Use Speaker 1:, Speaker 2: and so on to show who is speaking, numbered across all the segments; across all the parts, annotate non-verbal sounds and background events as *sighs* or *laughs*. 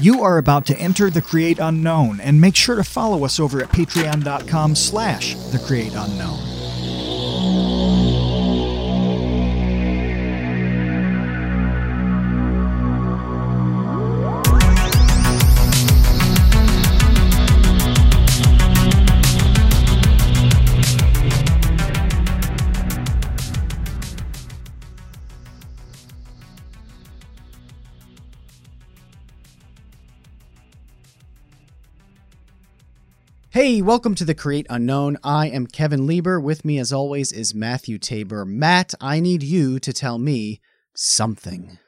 Speaker 1: You are about to enter the Create Unknown, and make sure to follow us over at patreon.com slash the Create Unknown.
Speaker 2: Hey, welcome to the Create Unknown. I am Kevin Lieber. With me, as always, is Matthew Tabor. Matt, I need you to tell me something.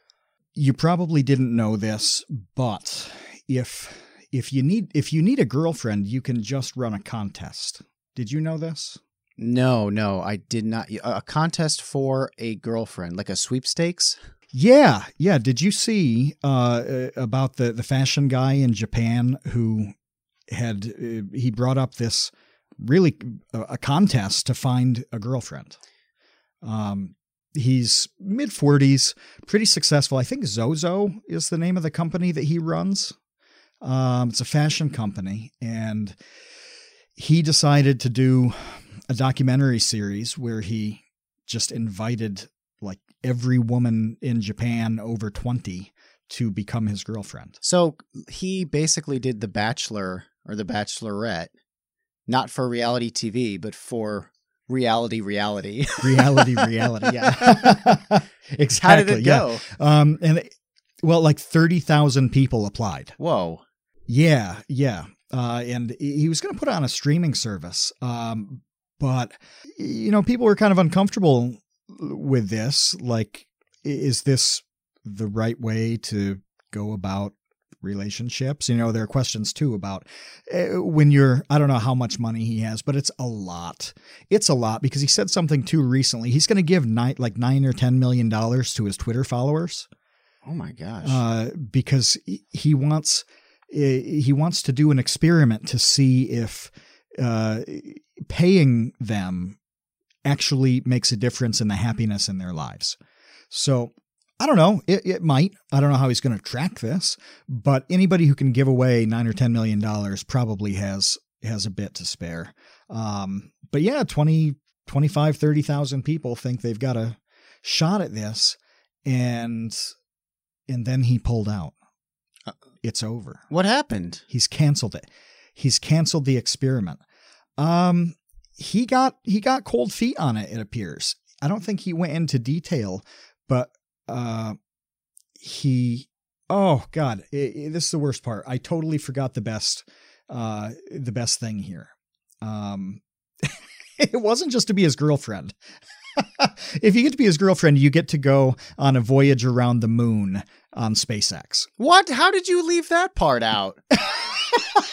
Speaker 1: You probably didn't know this, but if if you need if you need a girlfriend, you can just run a contest. Did you know this?
Speaker 2: No, no, I did not. A contest for a girlfriend, like a sweepstakes?
Speaker 1: Yeah, yeah. Did you see uh, about the the fashion guy in Japan who had uh, he brought up this really a, a contest to find a girlfriend. Um, he's mid 40s, pretty successful. I think Zozo is the name of the company that he runs. Um, it's a fashion company, and he decided to do a documentary series where he just invited like every woman in Japan over 20 to become his girlfriend.
Speaker 2: So he basically did The Bachelor or The Bachelorette, not for reality TV, but for reality reality.
Speaker 1: reality *laughs* reality. Yeah. exactly. *laughs*
Speaker 2: How did it go?
Speaker 1: Um, and it, well, like 30,000 people applied.
Speaker 2: Whoa.
Speaker 1: Yeah. Yeah. Uh, and he was going to put it on a streaming service. Um, but, you know, people were kind of uncomfortable with this. Like, is this the right way to go about relationships. You know, there are questions too about uh, when you're, I don't know how much money he has, but it's a lot. It's a lot because he said something too recently. He's going to give nine, like nine or $10 million to his Twitter followers.
Speaker 2: Oh my gosh.
Speaker 1: Uh, because he wants, he wants to do an experiment to see if uh, paying them actually makes a difference in the happiness in their lives. So I don't know. It, it might. I don't know how he's going to track this, but anybody who can give away nine or ten million dollars probably has has a bit to spare. Um, but yeah, 20, 25, 30,000 people think they've got a shot at this, and and then he pulled out. Uh, it's over.
Speaker 2: What happened?
Speaker 1: He's canceled it. He's canceled the experiment. Um, he got he got cold feet on it. It appears. I don't think he went into detail, but uh, he, oh God, it, it, this is the worst part. I totally forgot the best, uh, the best thing here. Um, *laughs* it wasn't just to be his girlfriend. *laughs* if you get to be his girlfriend, you get to go on a voyage around the moon on SpaceX.
Speaker 2: What? How did you leave that part out? *laughs*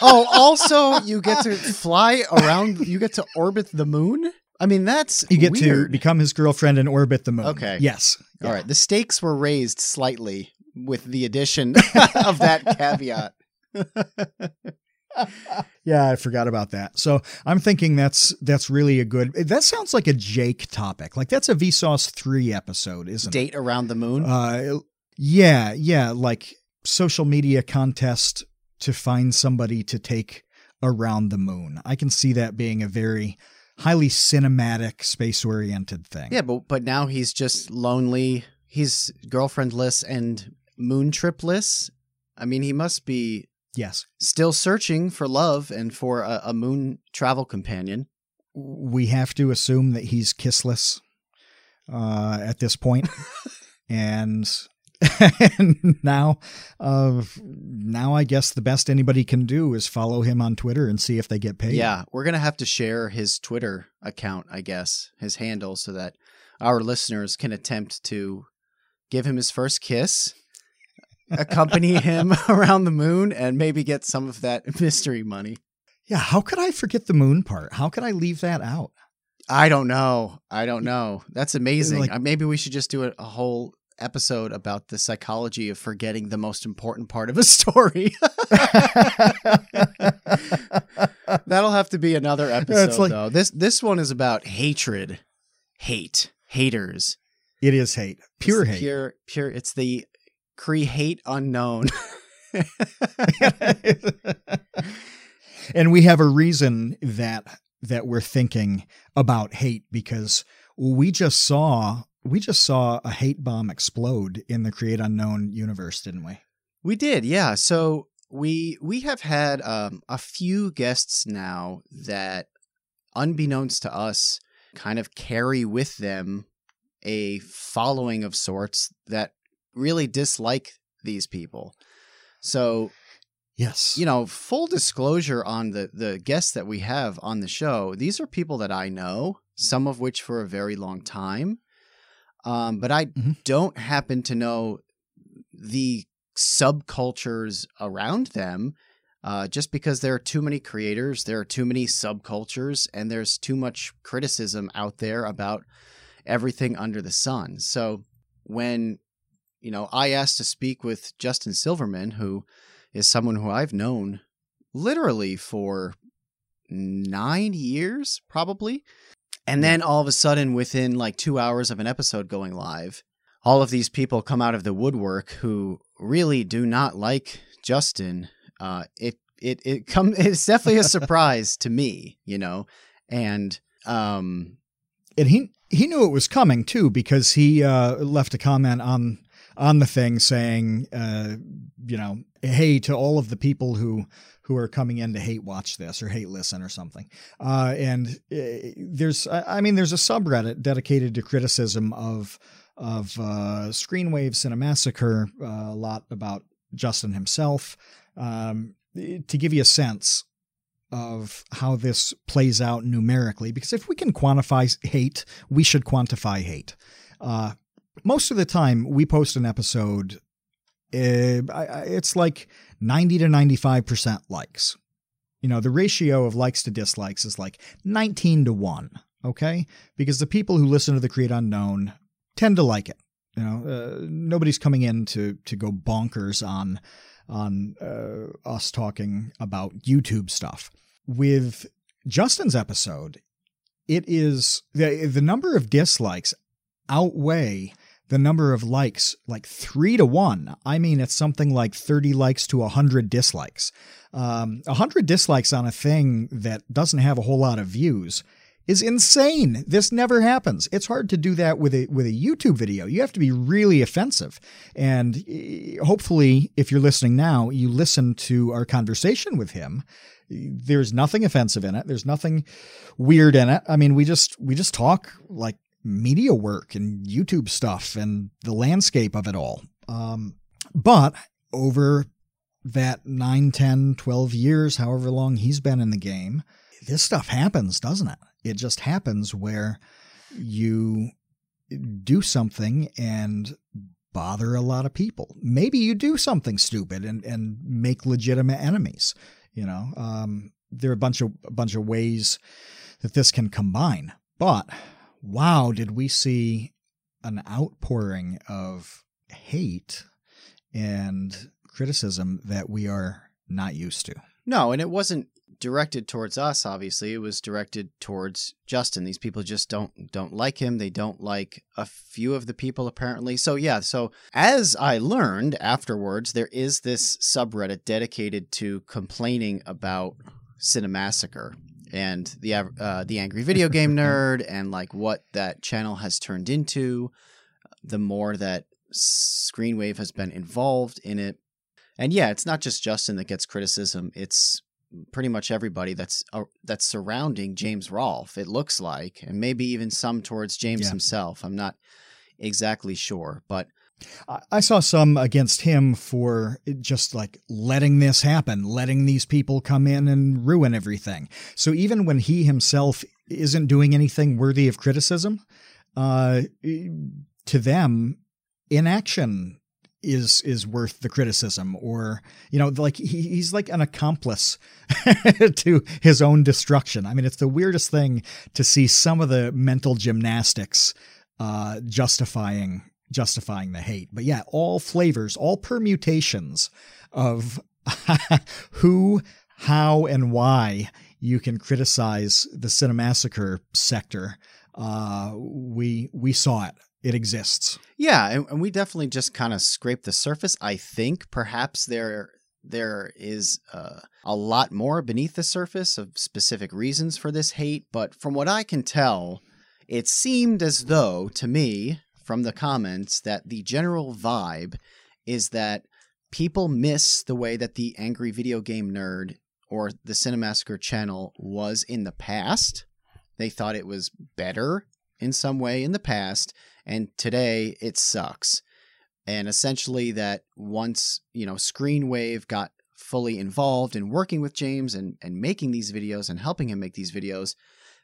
Speaker 2: oh, also you get to fly around, you get to orbit the moon? I mean, that's
Speaker 1: you get
Speaker 2: weird.
Speaker 1: to become his girlfriend and orbit the moon.
Speaker 2: Okay.
Speaker 1: Yes.
Speaker 2: All yeah. right. The stakes were raised slightly with the addition *laughs* of that caveat. *laughs*
Speaker 1: yeah, I forgot about that. So I'm thinking that's that's really a good. That sounds like a Jake topic. Like that's a Vsauce three episode, isn't
Speaker 2: Date
Speaker 1: it?
Speaker 2: Date around the moon.
Speaker 1: Uh, yeah, yeah, like social media contest to find somebody to take around the moon. I can see that being a very highly cinematic, space oriented thing.
Speaker 2: Yeah, but but now he's just lonely. He's girlfriendless and moon tripless. I mean, he must be
Speaker 1: yes
Speaker 2: still searching for love and for a, a moon travel companion.
Speaker 1: We have to assume that he's kissless uh, at this *laughs* and and *laughs* now, uh, now I guess the best anybody can do is follow him on Twitter and see if they get paid.
Speaker 2: Yeah, we're gonna have to share his Twitter account, I guess, his handle, so that our listeners can attempt to give him his first kiss, accompany *laughs* him *laughs* around the moon, and maybe get some of that mystery money.
Speaker 1: Yeah, how could I forget the moon part? How could I leave that out?
Speaker 2: I don't know. I don't know. That's amazing. Like, maybe we should just do a, a whole episode about the psychology of forgetting the most important part of a *laughs* story. *laughs* That'll have to be another episode like, though. This this one is about hatred, hate, haters.
Speaker 1: It is hate. Pure hate.
Speaker 2: Pure pure it's the create unknown. *laughs*
Speaker 1: and we have a reason that that we're thinking about hate because we just saw we just saw a hate bomb explode in the create unknown universe didn't we
Speaker 2: we did yeah so we we have had um, a few guests now that unbeknownst to us kind of carry with them a following of sorts that really dislike these people so
Speaker 1: Yes.
Speaker 2: You know, full disclosure on the the guests that we have on the show. These are people that I know, some of which for a very long time. Um, but I mm-hmm. don't happen to know the subcultures around them. Uh, just because there are too many creators, there are too many subcultures, and there's too much criticism out there about everything under the sun. So when you know I asked to speak with Justin Silverman, who is someone who I've known literally for nine years, probably. And then all of a sudden, within like two hours of an episode going live, all of these people come out of the woodwork who really do not like Justin. Uh, it it it come *laughs* it's definitely a surprise to me, you know, and um,
Speaker 1: and he he knew it was coming too because he uh, left a comment on on the thing saying, uh, you know, hey to all of the people who who are coming in to hate watch this or hate listen or something. Uh, and uh, there's, I mean, there's a subreddit dedicated to criticism of of uh, Screenwave Cinemassacre, uh, a lot about Justin himself. Um, to give you a sense of how this plays out numerically, because if we can quantify hate, we should quantify hate. Uh, most of the time, we post an episode it's like 90 to 95% likes. You know, the ratio of likes to dislikes is like 19 to 1, okay? Because the people who listen to the Create Unknown tend to like it. You know, uh, nobody's coming in to to go bonkers on on uh, us talking about YouTube stuff. With Justin's episode, it is the the number of dislikes outweigh the number of likes like three to one. I mean, it's something like 30 likes to 100 dislikes. Um, 100 dislikes on a thing that doesn't have a whole lot of views is insane. This never happens. It's hard to do that with a with a YouTube video. You have to be really offensive. And eh, hopefully if you're listening now, you listen to our conversation with him. There's nothing offensive in it. There's nothing weird in it. I mean, we just we just talk like media work and YouTube stuff and the landscape of it all. Um, but over that 9, 10, 12 years, however long he's been in the game, this stuff happens, doesn't it? It just happens where you do something and bother a lot of people. Maybe you do something stupid and, and make legitimate enemies. You know, um, there are a bunch of a bunch of ways that this can combine. But wow, did we see an outpouring of hate and criticism that we are not used to.
Speaker 2: No, and it wasn't directed towards us obviously. It was directed towards Justin. These people just don't don't like him. They don't like a few of the people apparently. So yeah so as i learned afterwards there is this subreddit dedicated to complaining about cinemassacre and the uh, the angry *laughs* video game nerd and like what that channel has turned into the more that screenwave has been involved in it and yeah it's not just justin that gets criticism it's pretty much everybody that's uh, that's surrounding james rolfe it looks like and maybe even some towards james yeah. himself i'm not exactly sure but
Speaker 1: I saw some against him for just like letting this happen, letting these people come in and ruin everything. So even when he himself isn't doing anything worthy of criticism, uh, to them, inaction is is worth the criticism or you know like he, he's like an accomplice *laughs* to his own destruction i mean it's the weirdest thing to see some of the mental gymnastics uh justifying justifying the hate. But yeah, all flavors, all permutations of *laughs* who, how, and why you can criticize the Cinemassacre sector. Uh, we we saw it. It exists.
Speaker 2: Yeah, and, and we definitely just kind of scraped the surface. I think perhaps there there is uh, a lot more beneath the surface of specific reasons for this hate, but from what I can tell, it seemed as though, to me, from the comments, that the general vibe is that people miss the way that the Angry Video Game Nerd or the Cinemassacre channel was in the past. They thought it was better in some way in the past, and today it sucks and essentially that once you know screenwave got fully involved in working with james and and making these videos and helping him make these videos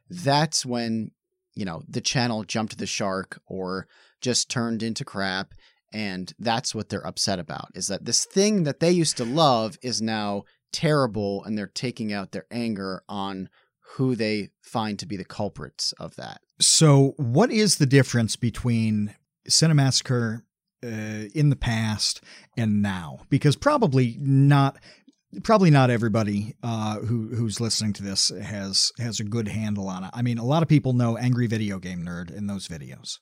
Speaker 2: that's when you know the channel jumped the shark or just turned into crap and that's what they're upset about is that this thing that they used to love is now terrible and they're taking out their anger on who they find to be the culprits of that.
Speaker 1: So what is the difference between cinemassacre uh, in the past and now? Because probably not probably not everybody uh, who who's listening to this has has a good handle on it. I mean, a lot of people know Angry Video Game Nerd in those videos,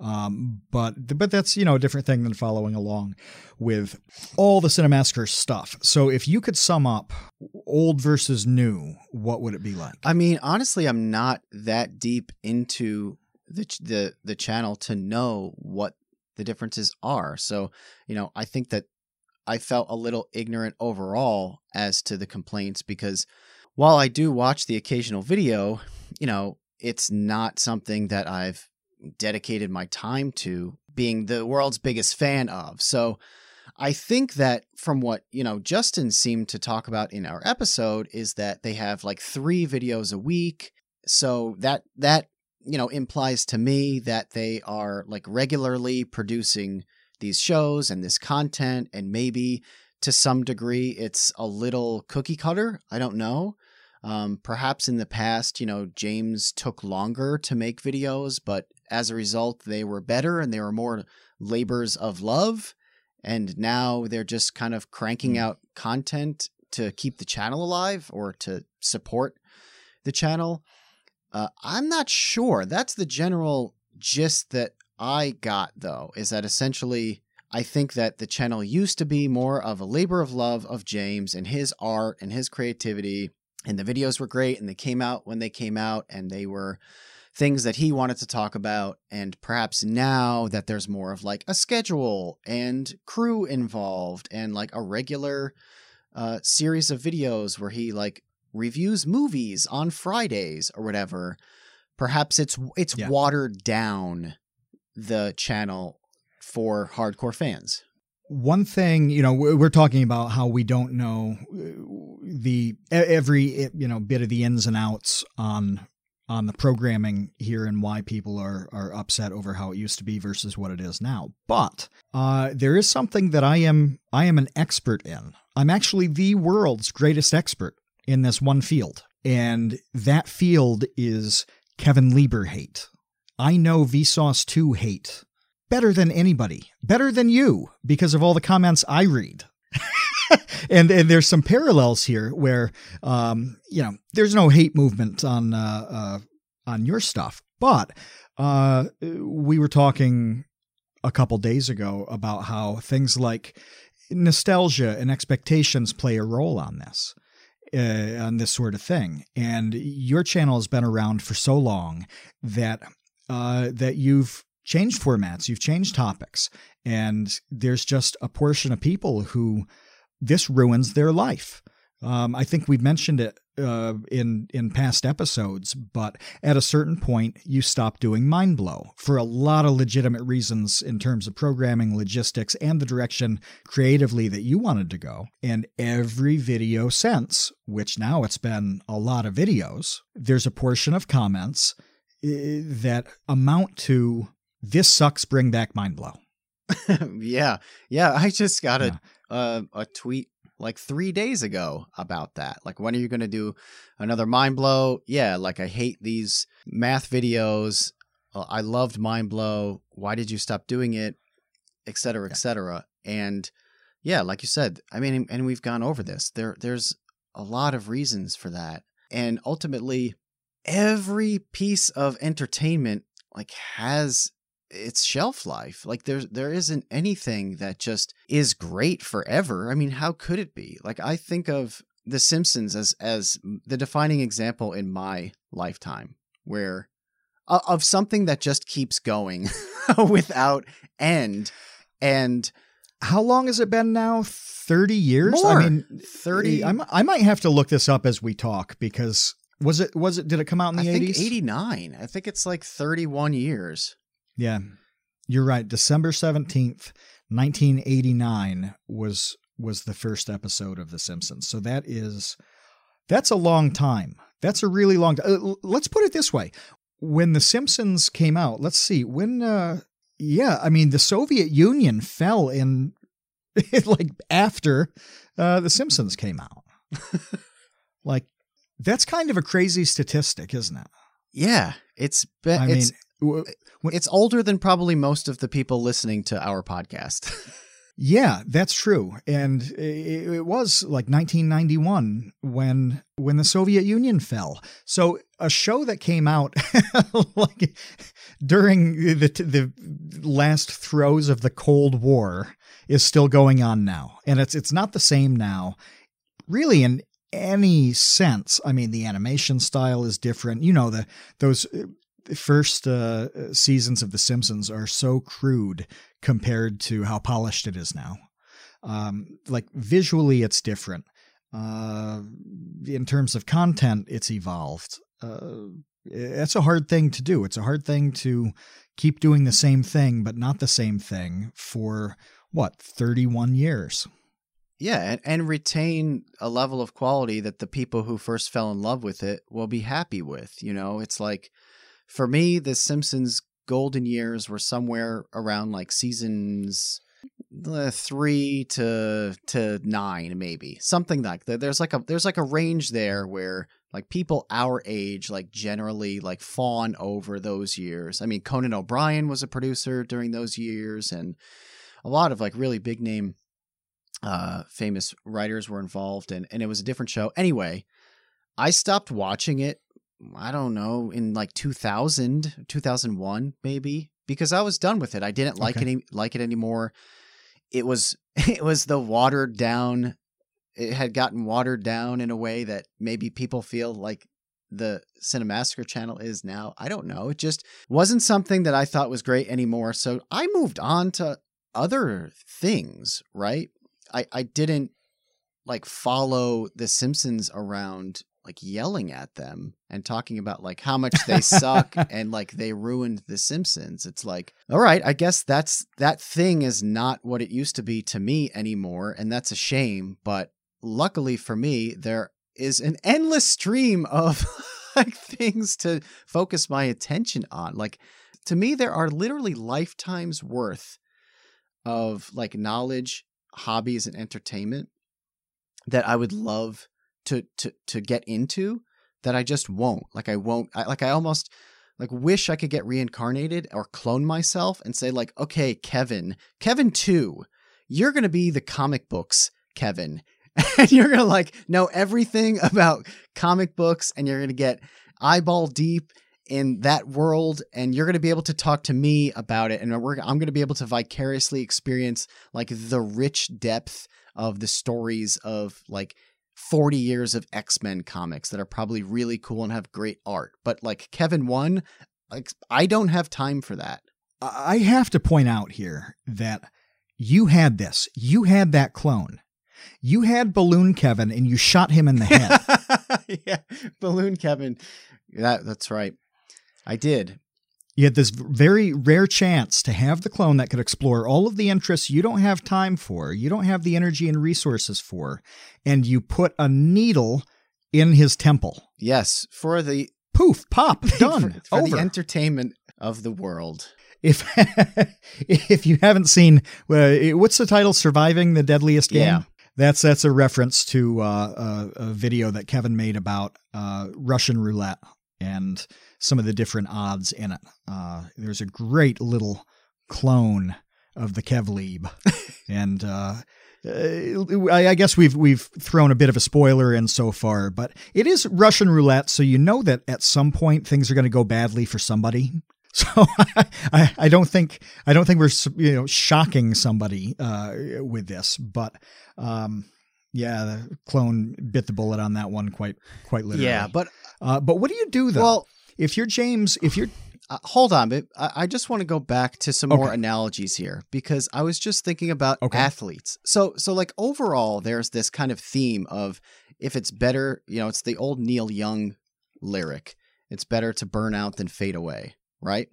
Speaker 1: um, but but that's you know a different thing than following along with all the Cinemassacre stuff. So if you could sum up old versus new, what would it be like?
Speaker 2: I mean, honestly, I'm not that deep into the the the channel to know what the differences are. So, you know, I think that I felt a little ignorant overall as to the complaints because while I do watch the occasional video, you know, it's not something that I've dedicated my time to being the world's biggest fan of. So, I think that from what, you know, Justin seemed to talk about in our episode is that they have like 3 videos a week. So that that you know, implies to me that they are like regularly producing these shows and this content, and maybe to some degree it's a little cookie cutter. I don't know. Um, perhaps in the past, you know, James took longer to make videos, but as a result, they were better and they were more labors of love. And now they're just kind of cranking mm. out content to keep the channel alive or to support the channel. Uh, I'm not sure. That's the general gist that I got, though, is that essentially I think that the channel used to be more of a labor of love of James and his art and his creativity. And the videos were great and they came out when they came out and they were things that he wanted to talk about. And perhaps now that there's more of like a schedule and crew involved and like a regular uh, series of videos where he like reviews movies on Fridays or whatever. Perhaps it's it's yeah. watered down the channel for hardcore fans.
Speaker 1: One thing, you know, we're talking about how we don't know uh, the every you know bit of the ins and outs on on the programming here and why people are are upset over how it used to be versus what it is now. But uh, there is something that I am I am an expert in. I'm actually the world's greatest expert in this one field. And that field is Kevin Lieber hate. I know Vsauce 2 hate better than anybody, better than you, because of all the comments I read. *laughs* *laughs* and and there's some parallels here where um, you know there's no hate movement on uh, uh, on your stuff, but uh, we were talking a couple days ago about how things like nostalgia and expectations play a role on this uh, on this sort of thing. And your channel has been around for so long that uh, that you've changed formats, you've changed topics, and there's just a portion of people who this ruins their life. Um, I think we've mentioned it uh, in in past episodes, but at a certain point, you stop doing Mind Blow for a lot of legitimate reasons in terms of programming, logistics, and the direction creatively that you wanted to go. And every video since, which now it's been a lot of videos, there's a portion of comments uh, that amount to "This sucks. Bring back Mind Blow." *laughs*
Speaker 2: yeah, yeah. I just got a yeah. Uh, a tweet like three days ago about that. Like, when are you going to do another mind blow? Yeah, like I hate these math videos. Uh, I loved mind blow. Why did you stop doing it? Etc. Etc. And yeah, like you said, I mean, and we've gone over this. There, there's a lot of reasons for that, and ultimately, every piece of entertainment like has its shelf life. Like there's there isn't anything that just is great forever. I mean, how could it be? Like I think of The Simpsons as as the defining example in my lifetime where uh, of something that just keeps going *laughs* without end and
Speaker 1: how long has it been now 30 years
Speaker 2: More.
Speaker 1: i mean
Speaker 2: 30
Speaker 1: I, mi- I might have to look this up as we talk because was it was it did it come out in the 80s
Speaker 2: 89. I think it's like 31 years.
Speaker 1: Yeah. You're right. December 17th 1989 was was the first episode of the simpsons. So that is that's a long time. That's a really long time uh, let's put it this way. When the simpsons came out let's see when uh yeah i mean the soviet union fell in *laughs* like after uh the simpsons came out. *laughs* Like that's kind of a crazy statistic isn't it?
Speaker 2: Yeah, it's be-
Speaker 1: i mean
Speaker 2: it's it's older than probably most of the people listening to our podcast. *laughs*
Speaker 1: Yeah, that's true. And it, it was like 1991 when when the Soviet Union fell. So a show that came out *laughs* like during the the last throes of the Cold War is still going on now. And it's it's not the same now. Really in any sense. I mean, the animation style is different. You know, the those uh, first uh, seasons of The Simpsons are so crude compared to how polished it is now. Um, like visually, it's different. Uh, in terms of content, it's evolved. Uh, it's a hard thing to do. It's a hard thing to keep doing the same thing, but not the same thing for what, 31 years.
Speaker 2: yeah, and, and retain a level of quality that the people who first fell in love with it will be happy with. You know, it's like for me, The Simpsons golden years were somewhere around like seasons uh, three to to nine, maybe something like that. There's like a there's like a range there where like people our age like generally like fawn over those years. I mean, Conan O'Brien was a producer during those years, and a lot of like really big name, uh, famous writers were involved, and and it was a different show. Anyway, I stopped watching it I don't know, in like 2000, 2001 maybe, because I was done with it. I didn't like
Speaker 1: Okay.
Speaker 2: any like it anymore. It was *laughs* it was the watered down it had gotten watered down in a way that maybe people feel like the Cinemassacre channel is now. I don't know. It just wasn't something that I thought was great anymore. So I moved on to other things, right? I I didn't like follow the Simpsons around like yelling at them and talking about like how much they suck *laughs* and like they ruined the Simpsons. It's like, all right, I guess that's that thing is not what it used to be to me anymore and that's a shame, but luckily for me there is an endless stream of *laughs* like things to focus my attention on. Like to me there are literally lifetimes worth of like knowledge, hobbies and entertainment that I would love to to to get into that I just won't. Like I won't. I, like I almost like wish I could get reincarnated or clone myself and say like, okay, Kevin, Kevin two, you're gonna be the comic books, Kevin, *laughs* and you're gonna like know everything *laughs* about comic books, and you're gonna get eyeball deep in that world and you're going to be able to talk to me about it and I'm going to be able to vicariously experience like the rich depth of the stories of like 40 years of X-Men comics that are probably really cool and have great art. But like Kevin 1, like I don't have time for that.
Speaker 1: I have to point out here that you had this. You had that clone. You had Balloon Kevin and you shot him in the head. *laughs*
Speaker 2: yeah, Balloon Kevin. That that's right. I did.
Speaker 1: You had this very rare chance to have the clone that could explore all of the interests you don't have time for, you don't have the energy and resources for, and you put a needle in his temple.
Speaker 2: Yes, for the
Speaker 1: Poof, pop, *laughs* done,
Speaker 2: for, for
Speaker 1: over.
Speaker 2: the entertainment of the world.
Speaker 1: if *laughs* if you haven't seen, uh, what's the title? Surviving the Deadliest Game.
Speaker 2: Yeah.
Speaker 1: That's that's a reference to uh, a, a video that Kevin made about uh, Russian roulette and some of the different odds in it. Uh, there's a great little clone of the Kevlieb, *laughs* and uh, uh, I, I guess we've we've thrown a bit of a spoiler in so far, but it is Russian roulette, so you know that at some point things are going to go badly for somebody. *laughs* So *laughs* I, I don't think I don't think we're you know shocking somebody uh, with this, but um, yeah, the clone bit the bullet on that one quite quite literally.
Speaker 2: Yeah, but
Speaker 1: uh, but what do you do though?
Speaker 2: well,
Speaker 1: if you're James, if you're
Speaker 2: uh, hold on, but I, I just want to go back to some more analogies here because I was just thinking about
Speaker 1: Okay.
Speaker 2: athletes. So, so like overall, there's this kind of theme of if it's better, you know, it's the old Neil Young lyric. It's better to burn out than fade away, right?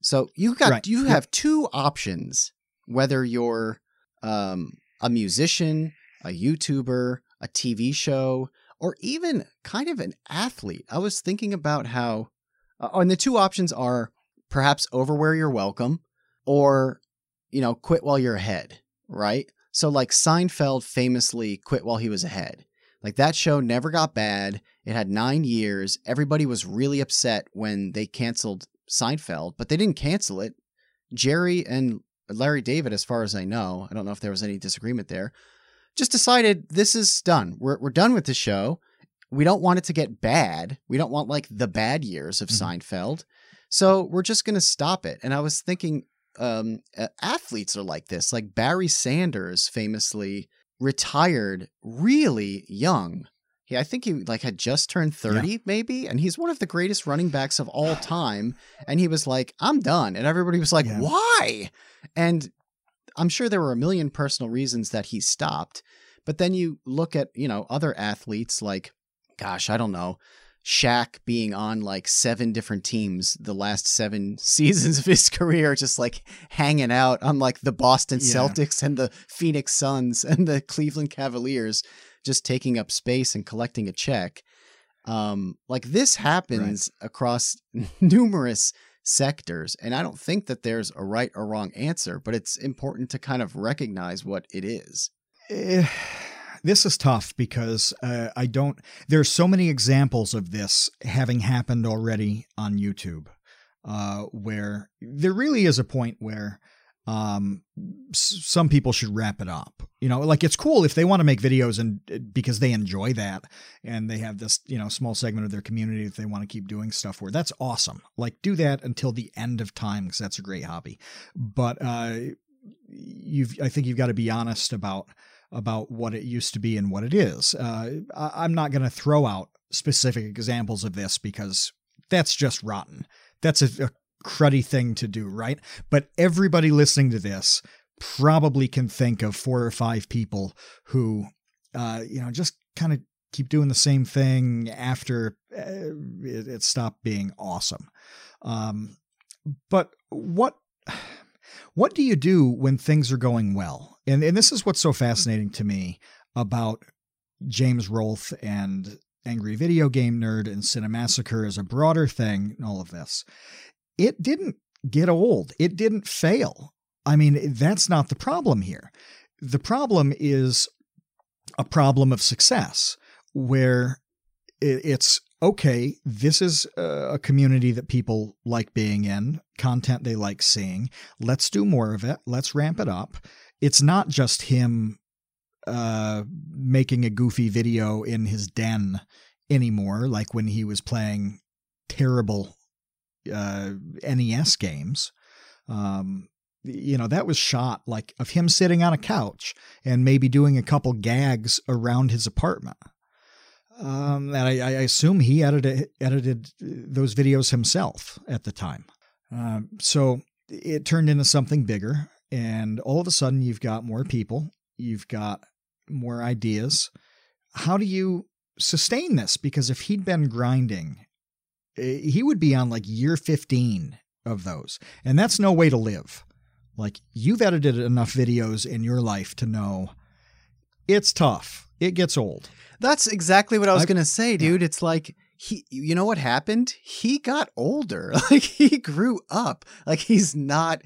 Speaker 2: So you got
Speaker 1: Right.
Speaker 2: you have two options whether you're um, a musician, a YouTuber, a TV show, or even kind of an athlete. I was thinking about how, uh, and the two options are perhaps over where you're welcome or, you know, quit while you're ahead, right? So, like Seinfeld famously quit while he was ahead. Like that show never got bad. It had nine years. Everybody was really upset when they canceled Seinfeld, but they didn't cancel it. Jerry and Larry David, as far as I know, I don't know if there was any disagreement there, just decided this is done. We're, we're done with the show. We don't want it to get bad. We don't want like the bad years of
Speaker 1: Mhm.
Speaker 2: Seinfeld. So we're just going to stop it. And I was thinking, um, uh, athletes are like this. Like Barry Sanders famously retired really young. He, I think he like had just turned 30 maybe, and he's one of the greatest running backs of all *sighs* time. And he was like, I'm done. And everybody was like,
Speaker 1: Yeah.
Speaker 2: why? And I'm sure there were a million personal reasons that he stopped. But then you look at, you know, other athletes like, gosh, I don't know, Shaq being on like seven different teams the last seven *laughs* seasons of his career, just like hanging out on like the Boston
Speaker 1: Yeah.
Speaker 2: Celtics and the Phoenix Suns and the Cleveland Cavaliers, just taking up space and collecting a check. Um, like this happens across *laughs* numerous sectors. And I don't think that there's a right or wrong answer, but it's important to kind of recognize what it is.
Speaker 1: This is tough because uh, I don't. There's so many examples of this having happened already on YouTube, uh, where there really is a point where um, some people should wrap it up. You know, like it's cool if they want to make videos and uh, because they enjoy that and they have this you know small segment of their community that they want to keep doing stuff where that's awesome. Like do that until the end of time because that's a great hobby. But uh, you've I think you've got to be honest about about what it used to be and what it is. Uh, I, I'm not going to throw out specific examples of this because that's just rotten. That's a, a cruddy thing to do, right? But everybody listening to this probably can think of four or five people who, uh, you know, just kind of keep doing the same thing after uh, it, it stopped being awesome. Um, but what what do you do when things are going well? And and this is what's so fascinating to me about James Rolfe and Angry Video Game Nerd and Cinemassacre as a broader thing and all of this. It didn't get old. It didn't fail. I mean, that's not the problem here. The problem is a problem of success where it's okay, this is a community that people like being in, content they like seeing. Let's do more of it. Let's ramp it up. It's not just him uh, making a goofy video in his den anymore, like when he was playing terrible uh, NES games. Um, you know, that was shot like of him sitting on a couch and maybe doing a couple gags around his apartment. Um, and I, I assume he edited edited those videos himself at the time. Um, so it turned into something bigger, and all of a sudden you've got more people, you've got more ideas. How do you sustain this? Because if he'd been grinding, eh, he would be on like year 15 of those, and that's no way to live. Like you've edited enough videos in your life to know it's tough. It gets old.
Speaker 2: That's exactly what I was going to say, dude. It's like he you know what happened? He got older. *laughs* Like he grew up. Like he's not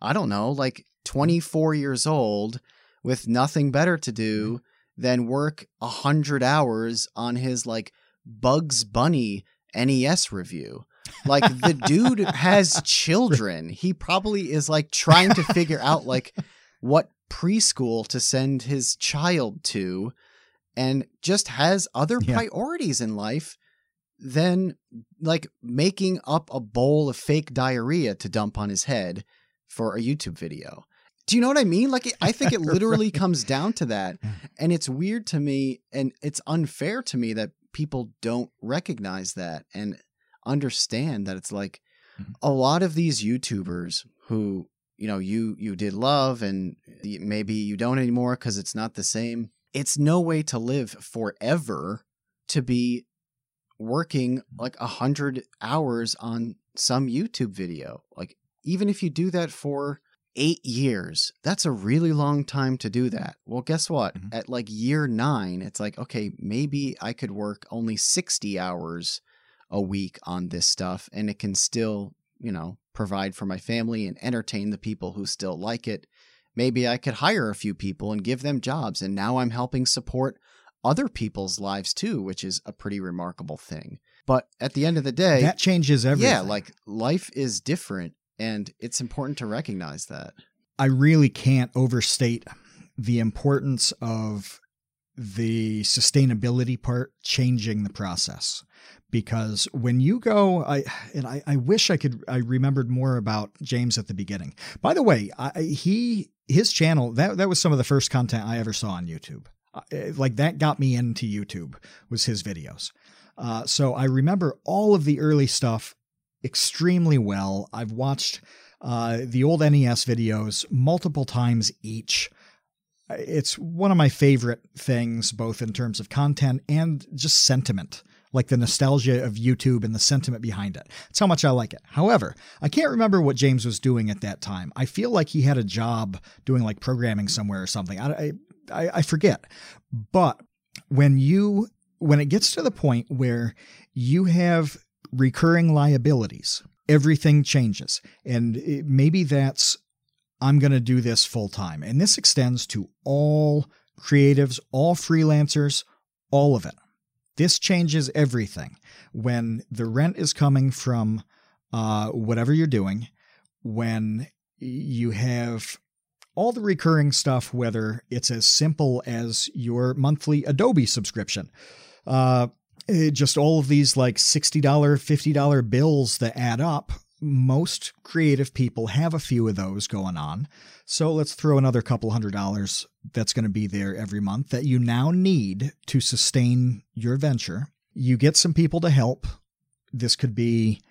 Speaker 2: I don't know, like 24 years old with nothing better to do than work a 100 hours on his like Bugs Bunny NES review. Like the dude *laughs* has children. He probably is like trying to figure out like *laughs* what preschool to send his child to and just has other
Speaker 1: Yeah.
Speaker 2: priorities in life than like making up a bowl of fake diarrhea to dump on his head for a YouTube video. Do you know what I mean? Like, I think it *laughs* literally right. comes down to that. And it's weird to me and it's unfair to me that people don't recognize that and understand that it's like mm-hmm. a lot of these YouTubers who, you know, you you did love and maybe you don't anymore cuz it's not the same. It's no way to live forever to be working like a hundred hours on some YouTube video. Like even if you do that for eight years, that's a really long time to do that. Well, guess what? Mm-hmm. At like year nine, it's like, okay, maybe I could work only 60 hours a week on this stuff and it can still, you know, provide for my family and entertain the people who still like it. Maybe I could hire a few people and give them jobs. And now I'm helping support other people's lives too, which is a pretty remarkable thing. But at the end of the day,
Speaker 1: that changes everything.
Speaker 2: Yeah, like life is different and it's important to recognize that.
Speaker 1: I really can't overstate the importance of the sustainability part changing the process because when you go i and I, I wish i could i remembered more about james at the beginning by the way I, he his channel that that was some of the first content i ever saw on youtube uh, like that got me into youtube was his videos uh, so i remember all of the early stuff extremely well. I've watched uh, the old NES videos multiple times each. It's one of my favorite things, both in terms of content and just sentiment, like the nostalgia of YouTube and the sentiment behind it. That's how much I like it. However, I can't remember what James was doing at that time. I feel like he had a job doing like programming somewhere or something. I, I, I forget. But when you when it gets to the point where you have recurring liabilities, everything changes. And maybe that's, I'm going to do this full time. And this extends to all creatives, all freelancers, all of it. This changes everything. When the rent is coming from uh, whatever you're doing, when you have all the recurring stuff, whether it's as simple as your monthly Adobe subscription, uh, just all of these like $60, $50 bills that add up. Most creative people have a few of those going on. So let's throw another couple hundred dollars that's going to be there every month that you now need to sustain your venture. You get some people to help. This could be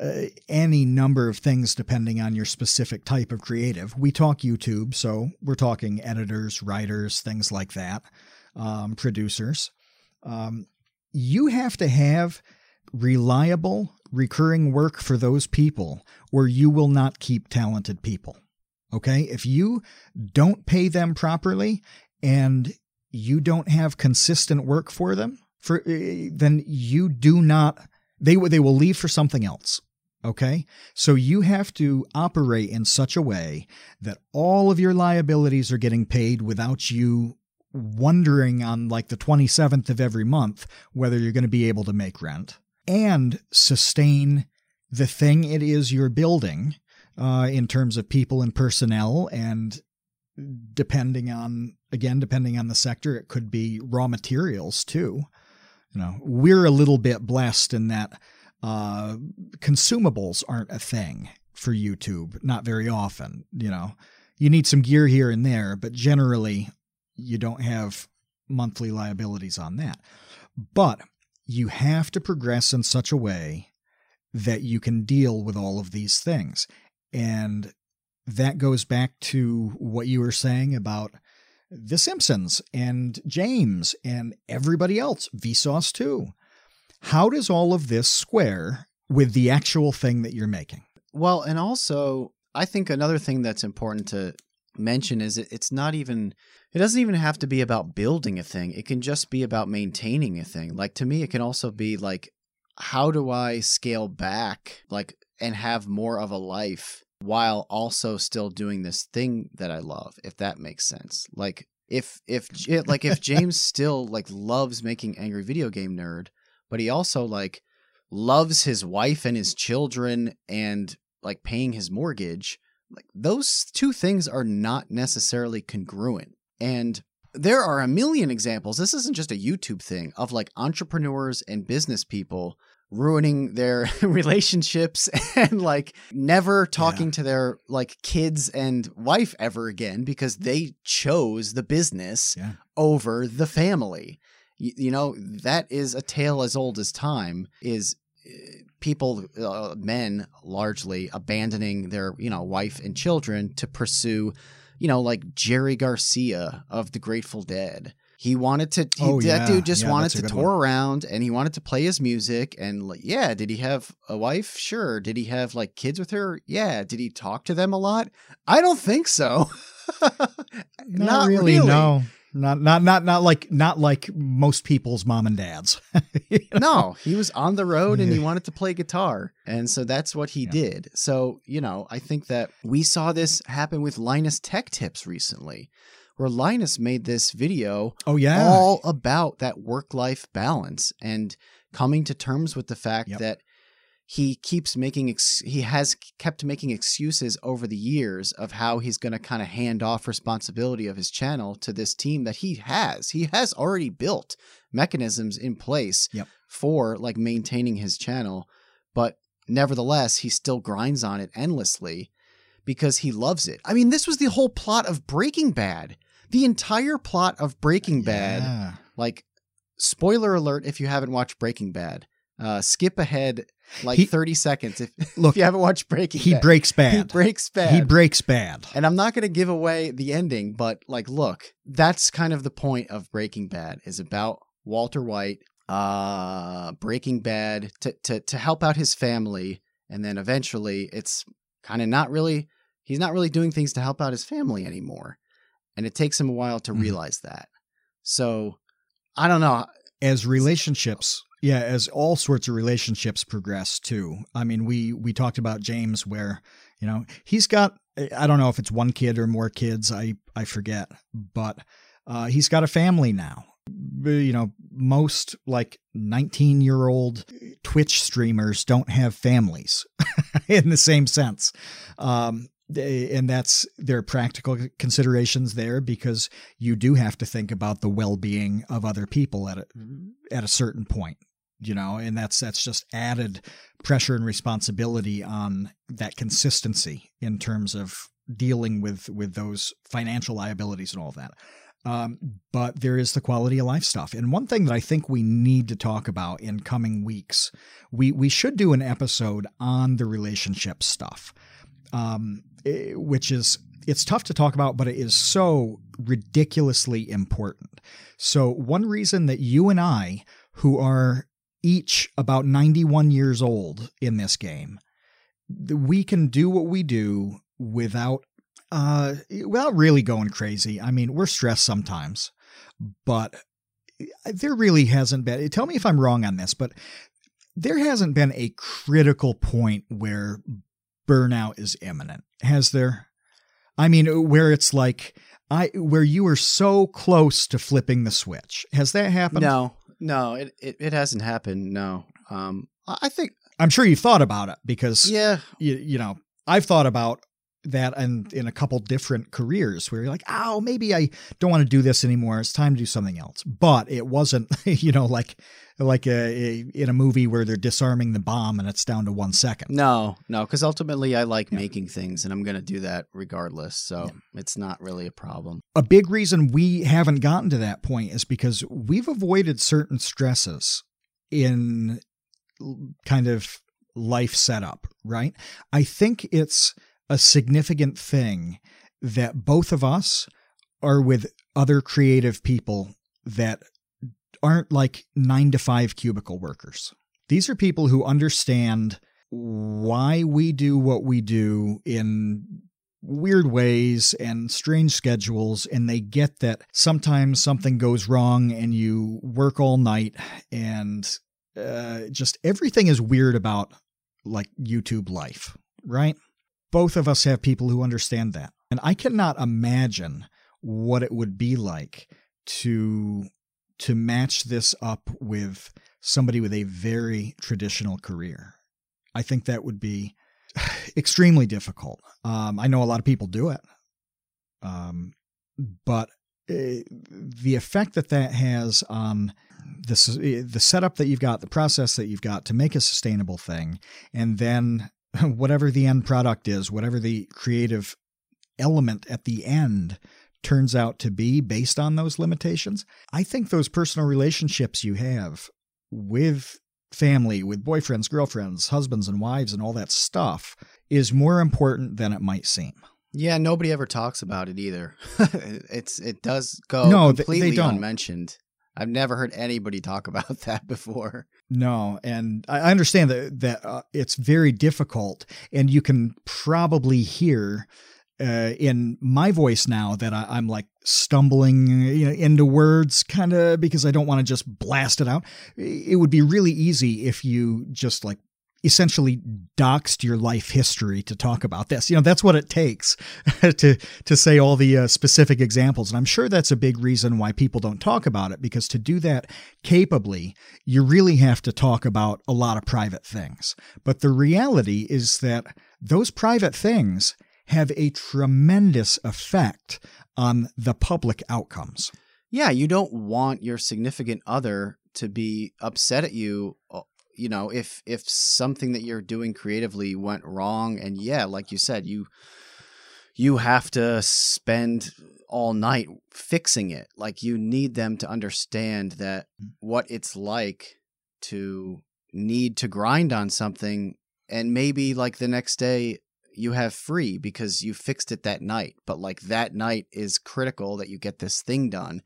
Speaker 1: uh, any number of things depending on your specific type of creative. We talk YouTube, so we're talking editors, writers, things like that, um, producers. Um, you have to have reliable, recurring work for those people, or you will not keep talented people. Okay? If you don't pay them properly and you don't have consistent work for them, for eh, then you do not they they will leave for something else. Okay? So you have to operate in such a way that all of your liabilities are getting paid without you wondering on like the 27th of every month whether you're going to be able to make rent and sustain the thing it is you're building uh, in terms of people and personnel and depending on again depending on the sector it could be raw materials too you know we're a little bit blessed in that uh, consumables aren't a thing for youtube not very often you know you need some gear here and there but generally you don't have monthly liabilities on that. But you have to progress in such a way that you can deal with all of these things. And that goes back to what you were saying about The Simpsons and James and everybody else, Vsauce too. How does all of this square with the actual thing that you're making?
Speaker 2: Well, and also, I think another thing that's important to mention is it's not even it doesn't even have to be about building a thing. It can just be about maintaining a thing. Like to me, it can also be like, how do I scale back, like, and have more of a life while also still doing this thing that I love, if that makes sense. Like, if if like if James *laughs* still like loves making angry video game nerd, but he also like loves his wife and his children and like paying his mortgage, like those two things are not necessarily congruent. And there are a million examples. This isn't just a YouTube thing of like entrepreneurs and business people ruining their *laughs* relationships and like never talking yeah. to their like kids and wife ever again because they chose the business yeah. over the family. You, you, know, that is a tale as old as time is eh, people uh, men largely abandoning their, you know, wife and children to pursue, you know, like Jerry Garcia of the Grateful Dead he wanted to. He, oh, yeah. That dude just yeah, wanted to tour one. around and he wanted to play his music. And like, yeah, did he have a wife? Sure. Did he have like kids with her? Yeah. Did he talk to them a lot? I don't think so. *laughs*
Speaker 1: not, not really, really. No. Not not not not like not like most people's mom and dads. *laughs*
Speaker 2: you know? No, he was on the road and he wanted to play guitar. And so that's what he yeah. did. So, you know, I think that we saw this happen with Linus Tech Tips recently where Linus made this video
Speaker 1: oh yeah
Speaker 2: all about that work life balance and coming to terms with the fact yep. that he keeps making ex- he has kept making excuses over the years of how he's going to kind of hand off responsibility of his channel to this team that he has he has already built mechanisms in place
Speaker 1: yep.
Speaker 2: for like maintaining his channel but nevertheless he still grinds on it endlessly because he loves it i mean this was the whole plot of breaking bad the entire plot of Breaking Bad, yeah. like spoiler alert if you haven't watched Breaking Bad. Uh, skip ahead like he, 30 seconds if, *laughs* look, if you haven't watched Breaking
Speaker 1: he
Speaker 2: Bad.
Speaker 1: breaks *laughs* bad.
Speaker 2: He breaks bad.
Speaker 1: He breaks bad.
Speaker 2: And I'm not going to give away the ending, but like look, that's kind of the point of Breaking Bad is about Walter White uh Breaking Bad to to to help out his family and then eventually it's kind of not really he's not really doing things to help out his family anymore and it takes him a while to mm realize that. So I don't know.
Speaker 1: As relationships, yeah, as all sorts of relationships progress too. I mean, we we talked about James where, you know, he's got I don't know if it's one kid or more kids, I I forget, but uh, he's got a family now. You know, most like 19 year old Twitch streamers don't have families *laughs* in the same sense. Um, and that's there are practical considerations there because you do have to think about the well-being of other people at a, at a certain point you know and that's that's just added pressure and responsibility on that consistency in terms of dealing with with those financial liabilities and all of that um, but there is the quality of life stuff and one thing that i think we need to talk about in coming weeks we we should do an episode on the relationship stuff um, eh, which is it's tough to talk about, but it is so ridiculously important. So one reason that you and I, who are each about 91 years old in this game, we can do what we do without uh without really going crazy. I mean, we're stressed sometimes, but there really hasn't been tell me if I'm wrong on this, but there hasn't been a critical point where burnout is imminent. Has there? I mean, where it's like I where you were so close to flipping the switch. Has that happened?
Speaker 2: No, no, it it, it hasn't happened. No, um, I think
Speaker 1: I'm sure you've thought about it because
Speaker 2: yeah,
Speaker 1: you, you know I've thought about that and in a couple different careers where you're like, oh, maybe I don't want to do this anymore. It's time to do something else. But it wasn't, *laughs* you know, like like a, a, in a movie where they're disarming the bomb and it's down to one second.
Speaker 2: No, no, because ultimately I like yeah. making things and I'm going to do that regardless. So yeah. it's not really a problem.
Speaker 1: A big reason we haven't gotten to that point is because we've avoided certain stresses in kind of life setup, right? I think it's a significant thing that both of us are with other creative people that aren't like nine to five cubicle workers. These are people who understand why we do what we do in weird ways and strange schedules, and they get that sometimes something goes wrong and you work all night, and uh, just everything is weird about like YouTube life, right? Both of us have people who understand that. And I cannot imagine what it would be like to to match this up with somebody with a very traditional career. I think that would be *sighs* extremely difficult. Um, I know a lot of people do it, um, but uh, the effect that that has on the the setup that you've got, the process that you've got to make a sustainable thing, and then *laughs* whatever the end product is, whatever the creative element at the end turns out to be based on those limitations. I think those personal relationships you have with family, with boyfriends, girlfriends, husbands, and wives, and all that stuff is more important than it might seem.
Speaker 2: Yeah, nobody ever talks about it either. *laughs* it's it does go no, completely they don't. unmentioned. I've never heard anybody talk about *laughs* that before.
Speaker 1: No, and I understand that that uh, it's very difficult, and you can probably hear uh, in my voice now that I, am like stumbling you know, into words, kind of because I don't want to just blast it out. It would be really easy if you just like essentially doxed your life history to talk about this. You know, that's what it takes *laughs* to to say all the uh, specific examples. And I'm sure that's a big reason why people don't talk about it because to do that capably, you really have to talk about a lot of private things. But the reality is that those private things have a tremendous effect on the public outcomes.
Speaker 2: Yeah, you don't want your significant other to be upset at you you know if if something that you're doing creatively went wrong and yeah like you said you you have to spend all night fixing it like you need them to understand that mm. what it's like to need to grind on something and maybe like the next day you have free because you fixed it that night but like that night is critical that you get this thing done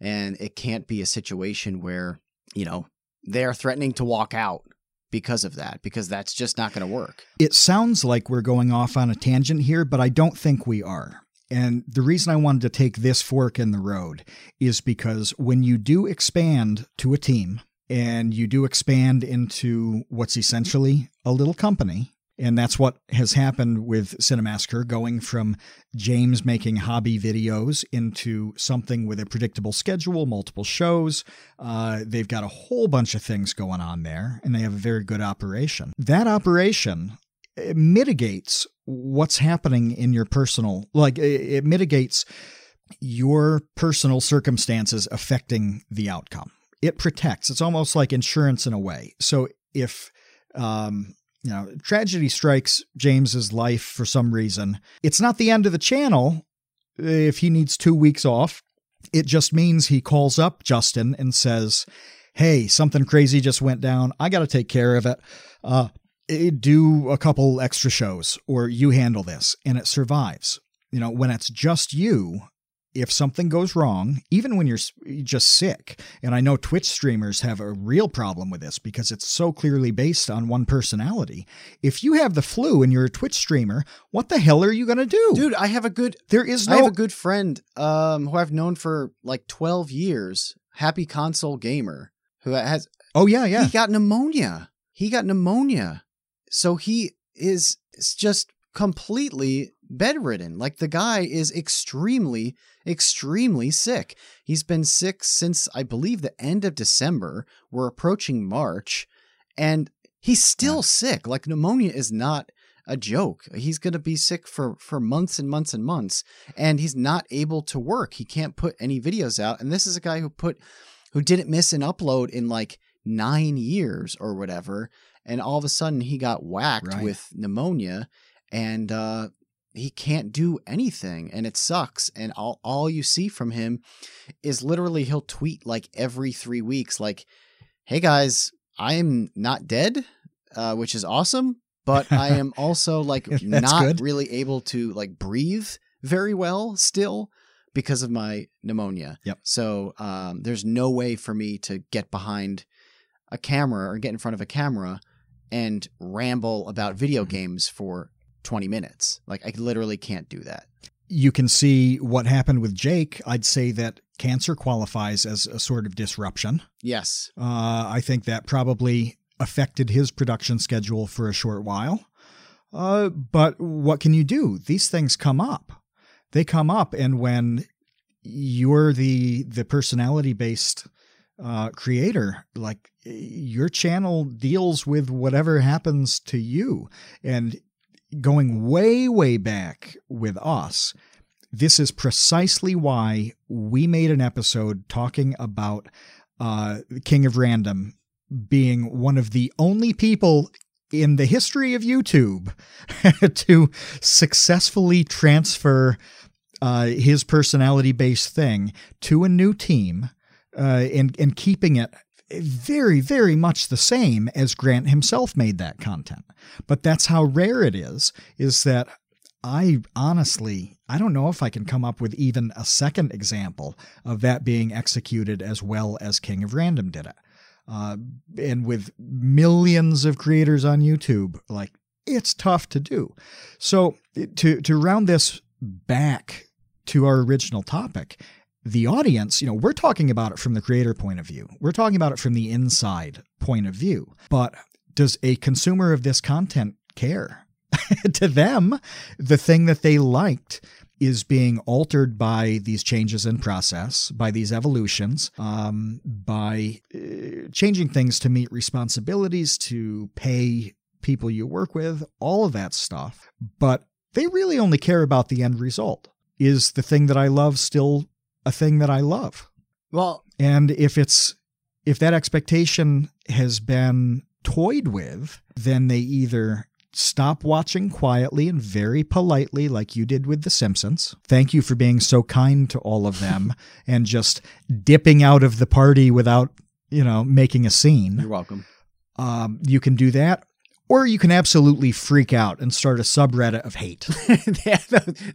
Speaker 2: and it can't be a situation where you know they're threatening to walk out because of that, because that's just not going to work.
Speaker 1: It sounds like we're going off on a tangent here, but I don't think we are. And the reason I wanted to take this fork in the road is because when you do expand to a team and you do expand into what's essentially a little company, and that's what has happened with Cinemassacre, going from James making hobby videos into something with a predictable schedule, multiple shows. Uh, they've got a whole bunch of things going on there, and they have a very good operation. That operation mitigates what's happening in your personal, like it mitigates your personal circumstances affecting the outcome. It protects. It's almost like insurance in a way. So if um, you know, tragedy strikes James's life for some reason. It's not the end of the channel if he needs two weeks off. It just means he calls up Justin and says, Hey, something crazy just went down. I got to take care of it. Uh, do a couple extra shows or you handle this and it survives. You know, when it's just you, if something goes wrong, even when you're just sick, and I know Twitch streamers have a real problem with this because it's so clearly based on one personality. If you have the flu and you're a Twitch streamer, what the hell are you going to do?
Speaker 2: Dude, I have a good
Speaker 1: There is no
Speaker 2: I have a good friend um who I've known for like 12 years, Happy Console Gamer, who has
Speaker 1: Oh yeah, yeah.
Speaker 2: He got pneumonia. He got pneumonia. So he is just completely bedridden. Like the guy is extremely, extremely sick. He's been sick since I believe the end of December. We're approaching March, and he's still yeah. sick. Like pneumonia is not a joke. He's going to be sick for for months and months and months, and he's not able to work. He can't put any videos out. And this is a guy who put who didn't miss an upload in like nine years or whatever. And all of a sudden, he got whacked right. with pneumonia and uh, he can't do anything and it sucks and all, all you see from him is literally he'll tweet like every three weeks like hey guys i'm not dead uh, which is awesome but i am *laughs* also like not good. really able to like breathe very well still because of my pneumonia
Speaker 1: yep
Speaker 2: so um, there's no way for me to get behind a camera or get in front of a camera and ramble about video mm-hmm. games for 20 minutes. Like I literally can't do that.
Speaker 1: You can see what happened with Jake. I'd say that cancer qualifies as a sort of disruption.
Speaker 2: Yes.
Speaker 1: Uh, I think that probably affected his production schedule for a short while. Uh, but what can you do? These things come up. They come up, and when you're the the personality based uh, creator, like your channel deals with whatever happens to you, and going way, way back with us, this is precisely why we made an episode talking about uh, King of Random being one of the only people in the history of YouTube *laughs* to successfully transfer uh, his personality based thing to a new team uh, and, and keeping it very, very much the same as Grant himself made that content. But that's how rare it is, is that I honestly, I don't know if I can come up with even a second example of that being executed as well as King of Random did it. Uh, and with millions of creators on YouTube, like it's tough to do. So to to round this back to our original topic, the audience, you know, we're talking about it from the creator point of view. We're talking about it from the inside point of view. But does a consumer of this content care? *laughs* to them, the thing that they liked is being altered by these changes in process, by these evolutions, um, by uh, changing things to meet responsibilities, to pay people you work with, all of that stuff. But they really only care about the end result. Is the thing that I love still a thing that I love?
Speaker 2: Well,
Speaker 1: and if it's if that expectation has been toyed with, then they either stop watching quietly and very politely, like you did with The Simpsons. Thank you for being so kind to all of them *laughs* and just dipping out of the party without, you know, making a scene.
Speaker 2: You're welcome.
Speaker 1: Um, you can do that. Or you can absolutely freak out and start a subreddit of hate. *laughs*
Speaker 2: yeah,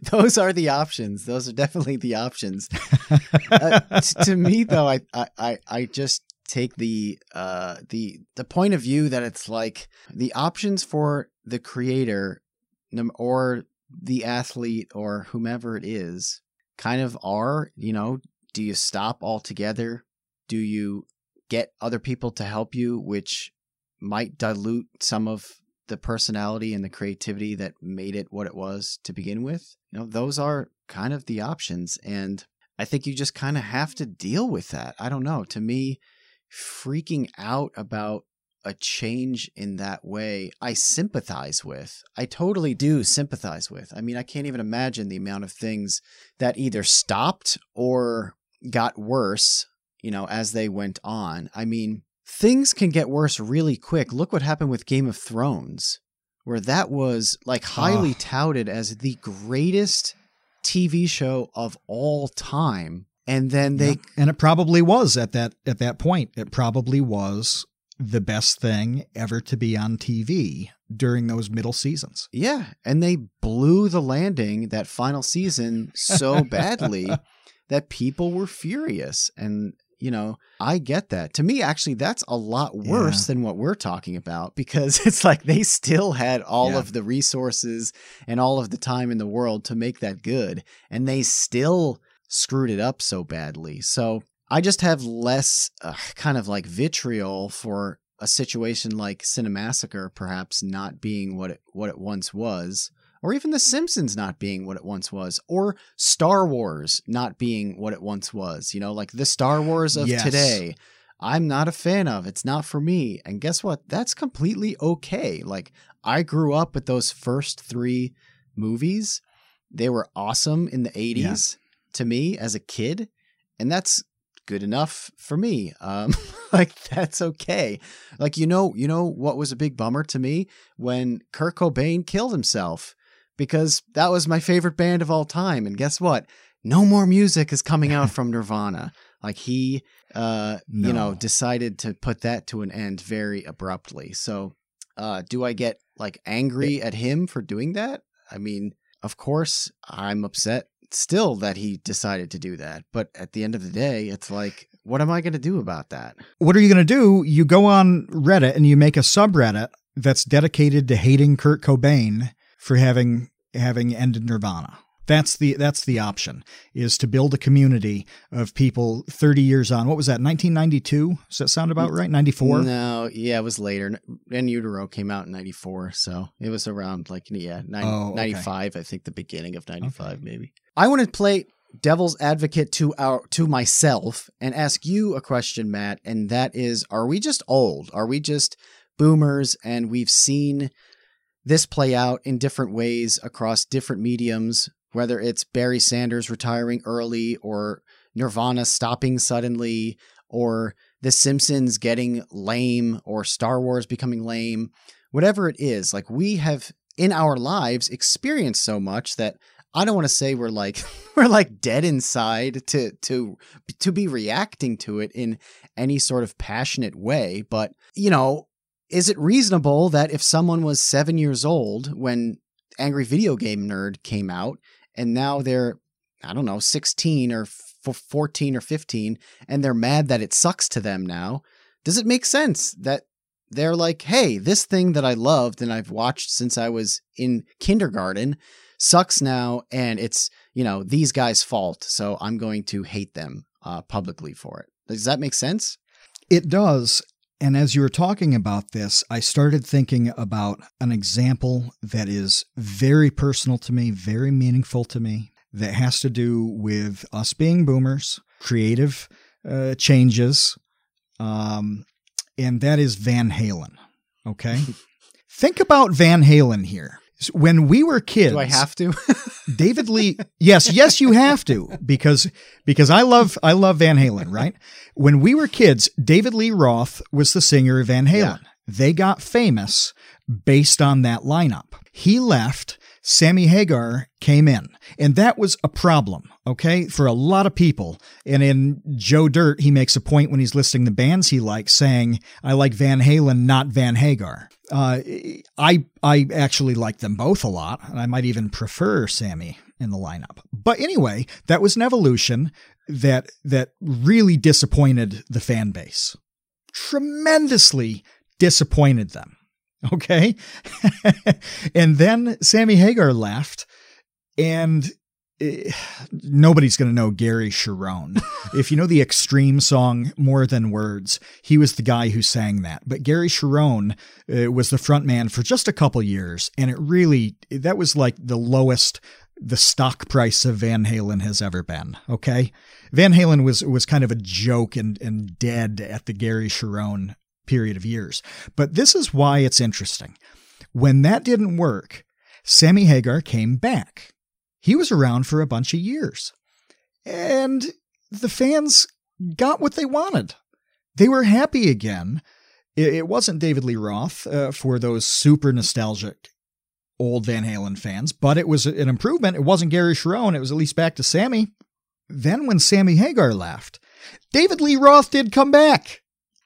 Speaker 2: those are the options. Those are definitely the options. *laughs* uh, to me, though, I, I, I just take the uh the the point of view that it's like the options for the creator or the athlete or whomever it is kind of are, you know, do you stop altogether? Do you get other people to help you, which might dilute some of the personality and the creativity that made it what it was to begin with? You know, those are kind of the options. And I think you just kind of have to deal with that. I don't know. To me, freaking out about a change in that way, I sympathize with. I totally do sympathize with. I mean, I can't even imagine the amount of things that either stopped or got worse, you know, as they went on. I mean, things can get worse really quick. Look what happened with Game of Thrones, where that was like highly oh. touted as the greatest TV show of all time. And then they
Speaker 1: and it probably was at that at that point. It probably was the best thing ever to be on TV during those middle seasons.
Speaker 2: Yeah, and they blew the landing that final season so *laughs* badly that people were furious and you know, I get that. To me actually that's a lot worse yeah. than what we're talking about because *laughs* it's like they still had all yeah. of the resources and all of the time in the world to make that good and they still screwed it up so badly. So I just have less uh, kind of like vitriol for a situation like Cinemassacre perhaps not being what it what it once was, or even The Simpsons not being what it once was, or Star Wars not being what it once was. You know, like the Star Wars of yes. today. I'm not a fan of. It's not for me. And guess what? That's completely okay. Like I grew up with those first 3 movies. They were awesome in the 80s yeah. to me as a kid, and that's good enough for me. Um, *laughs* like that's okay. Like you know, you know what was a big bummer to me when Kurt Cobain killed himself because that was my favorite band of all time. And guess what? No more music is coming out from Nirvana. Like he, uh, no. you know, decided to put that to an end very abruptly. So, uh, do I get like angry at him for doing that? I mean, of course, I'm upset still that he decided to do that. But at the end of the day, it's like, what am I going to do about that?
Speaker 1: What are you going to do? You go on Reddit and you make a subreddit that's dedicated to hating Kurt Cobain for having having ended Nirvana. That's the that's the option is to build a community of people 30 years on. What was that? 1992? Does that sound about right? 94?
Speaker 2: No, yeah, it was later. In Utero came out in 94, so it was around like yeah, 90, oh, okay. 95, I think the beginning of 95 okay. maybe. I want to play devil's advocate to our to myself and ask you a question, Matt, and that is are we just old? Are we just boomers and we've seen this play out in different ways across different mediums whether it's Barry Sanders retiring early or Nirvana stopping suddenly or The Simpsons getting lame or Star Wars becoming lame, whatever it is, like we have in our lives experienced so much that I don't want to say we're like *laughs* we're like dead inside to to to be reacting to it in any sort of passionate way, but you know, is it reasonable that if someone was 7 years old when Angry Video Game Nerd came out and now they're I don't know, 16 or 14 or 15 and they're mad that it sucks to them now, does it make sense that they're like, "Hey, this thing that I loved and I've watched since I was in kindergarten sucks now and it's you know these guys fault so i'm going to hate them uh, publicly for it. Does that make sense?
Speaker 1: It does and as you were talking about this i started thinking about an example that is very personal to me very meaningful to me that has to do with us being boomers creative uh, changes um, and that is van halen okay? *laughs* Think about van halen here when we were kids
Speaker 2: do i have to *laughs*
Speaker 1: david lee yes yes you have to because because i love i love van halen right when we were kids david lee roth was the singer of van halen yeah. they got famous based on that lineup he left Sammy Hagar came in, and that was a problem, okay, for a lot of people. And in Joe Dirt, he makes a point when he's listing the bands he likes, saying, I like Van Halen, not Van Hagar. Uh, I I actually like them both a lot, and I might even prefer Sammy in the lineup. But anyway, that was an evolution that that really disappointed the fan base. Tremendously disappointed them. *laughs* Okay. *laughs* and then Sammy Hagar left, and it, *sighs* nobody's going to know Gary Cherone. *laughs* if you know the Extreme song More Than Words, he was the guy who sang that. But Gary Cherone uh, was the front man for just a couple years, and it really that was like the lowest the stock price of Van Halen has ever been. Okay, Van Halen was was kind of a joke and and dead at the Gary Cherone period of years. But this is why it's interesting. When that didn't work, Sammy Hagar came back. He was around for a bunch of years. And the fans got what they wanted. They were happy again. It wasn't David Lee Roth uh, for those super nostalgic old Van Halen fans, but it was an improvement. It wasn't Gary Cherone, It was at least back to Sammy. Then when Sammy Hagar left, David Lee Roth did come back.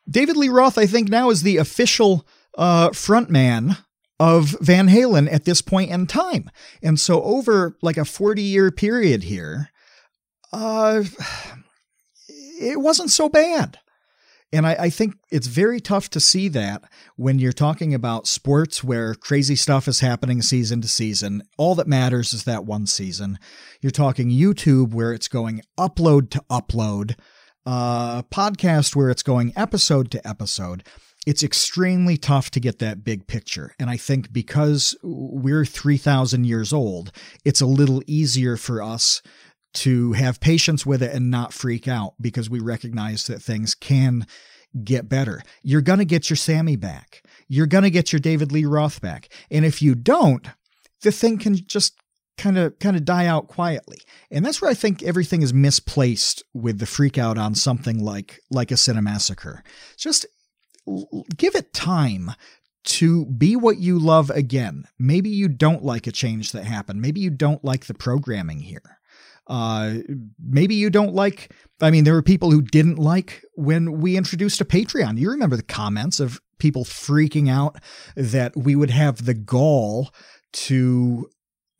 Speaker 1: David Lee Roth, I think, now is the official uh, frontman of Van Halen at this point in time. And so, over like a 40 year period here, uh, it wasn't so bad. And I, I, think it's very tough to see that when you're talking about sports where crazy stuff is happening season to season. All that matters is that one season. You're talking YouTube where it's going upload to upload uh, podcast where it's going episode to episode, it's extremely tough to get that big picture. And I think because we're 3,000 years old, it's a little easier for us to have patience with it and not freak out because we recognize that things can get better. You're going to get your Sammy back. You're going to get your David Lee Roth back. And if you don't, the thing can just kind of kind of die out quietly. And that's where I think everything is misplaced with the freak out on something like like a Cinemassacre. Just give it time to be what you love again. Maybe you don't like a change that happened. Maybe you don't like the programming here. Uh, maybe you don't like. I mean, there were people who didn't like when we introduced a Patreon. You remember the comments of people freaking out that we would have the gall to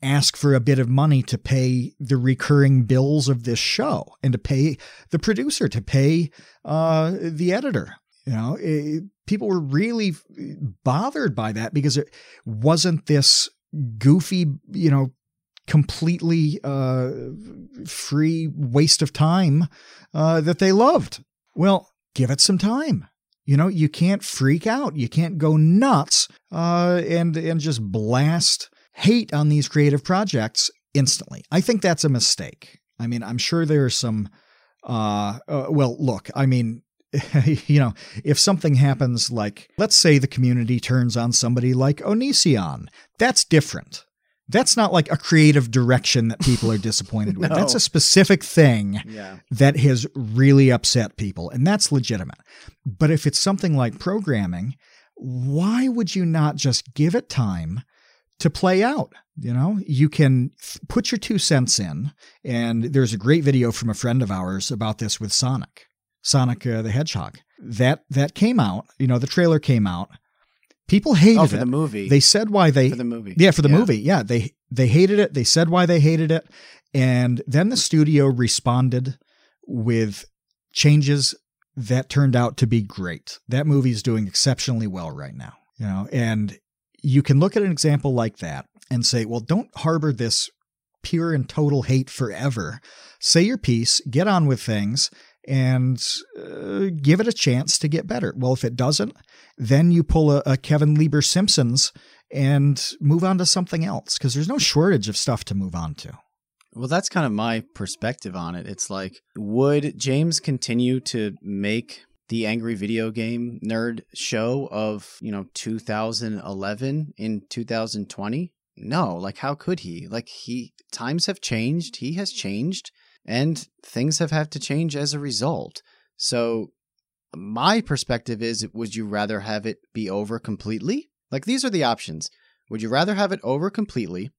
Speaker 1: ask for a bit of money to pay the recurring bills of this show and to pay the producer, to pay uh, the editor. You know, it, eh, people were really bothered by that because it wasn't this goofy, you know, completely uh, free waste of time uh, that they loved. Well, give it some time. You know, you can't freak out. You can't go nuts uh, and and just blast hate on these creative projects instantly. I think that's a mistake. I mean, I'm sure there are some. Uh, uh, well, look, I mean, *laughs* you know, if something happens like, let's say the community turns on somebody like Onision, that's different. That's not like a creative direction that people are *laughs* disappointed with. That's a specific thing
Speaker 2: Yeah.
Speaker 1: that has really upset people, and that's legitimate. But if it's something like programming, why would you not just give it time to play out? You know, you can put your two cents in, and there's a great video from a friend of ours about this with Sonic, Sonic uh, the Hedgehog. That that came out. You know, the trailer came out. People hated
Speaker 2: Oh, for
Speaker 1: it.
Speaker 2: the movie.
Speaker 1: They said why they
Speaker 2: for the movie.
Speaker 1: yeah, for the movie. Yeah, they they hated it. They said why they hated it, and then the studio responded with changes that turned out to be great. That movie is doing exceptionally well right now. You know, and you can look at an example like that and say, well, don't harbor this pure and total hate forever. Say your piece, get on with things, and uh, give it a chance to get better. Well, if it doesn't, then you pull a, a Kevin Lieber Simpsons and move on to something else because there's no shortage of stuff to move on to.
Speaker 2: Well, that's kind of my perspective on it. It's like, would James continue to make the Angry Video Game Nerd show of, you know, 2011 in 2020? No, like, how could he? Like, he, times have changed, he has changed, and things have had to change as a result. So, my perspective is would you rather have it be over completely? Like, these are the options. Would you rather have it over completely?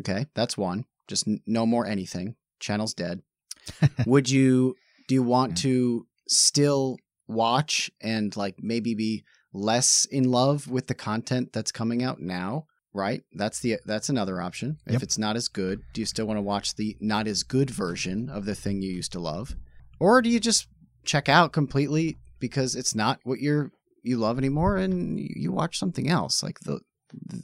Speaker 2: Okay, that's one. Just n- no more anything. Channel's dead. *laughs* Would you do you want to still watch and like maybe be less in love with the content that's coming out now? Right? That's the that's another option. If
Speaker 1: Yep.
Speaker 2: it's not as good, do you still want to watch the not as good version of the thing you used to love? Or do you just check out completely because it's not what you're you love anymore and you you watch something else? Like the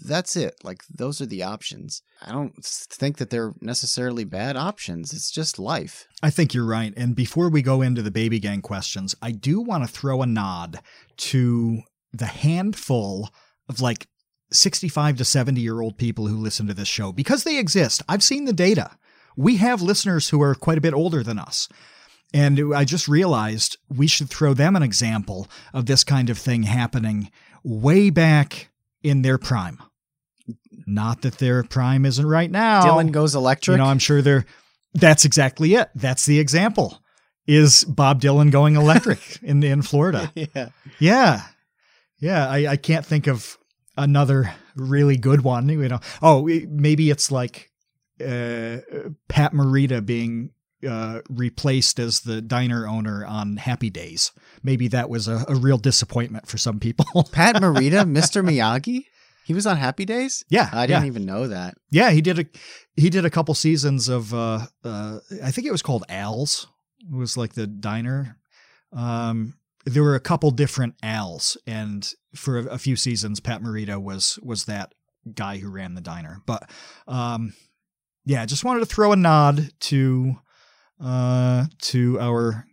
Speaker 2: that's it. Like those are the options. I don't think that they're necessarily bad options. It's just life.
Speaker 1: I think you're right. And before we go into the baby gang questions, I do want to throw a nod to the handful of like 65 to 70 year old people who listen to this show because they exist. I've seen the data. We have listeners who are quite a bit older than us. And I just realized we should throw them an example of this kind of thing happening way back in their prime. Not that their prime isn't right now.
Speaker 2: Dylan goes electric.
Speaker 1: You know, I'm sure they're. That's exactly it. That's the example. Is Bob Dylan going electric *laughs* in in Florida? *laughs*
Speaker 2: yeah.
Speaker 1: Yeah, yeah. I, I can't think of another really good one. You know, oh, maybe it's like uh, Pat Morita being uh, replaced as the diner owner on Happy Days. Maybe that was a, a real disappointment for some people. *laughs*
Speaker 2: Pat Morita, Mr. Miyagi. He was on Happy Days.
Speaker 1: yeah,
Speaker 2: I didn't
Speaker 1: yeah.
Speaker 2: even know that.
Speaker 1: Yeah, he did a he did a couple seasons of uh uh I think it was called Al's. It was like the diner. Um there were a couple different Al's and for a, a few seasons Pat Morita was was that guy who ran the diner. But um yeah, just wanted to throw a nod to uh to our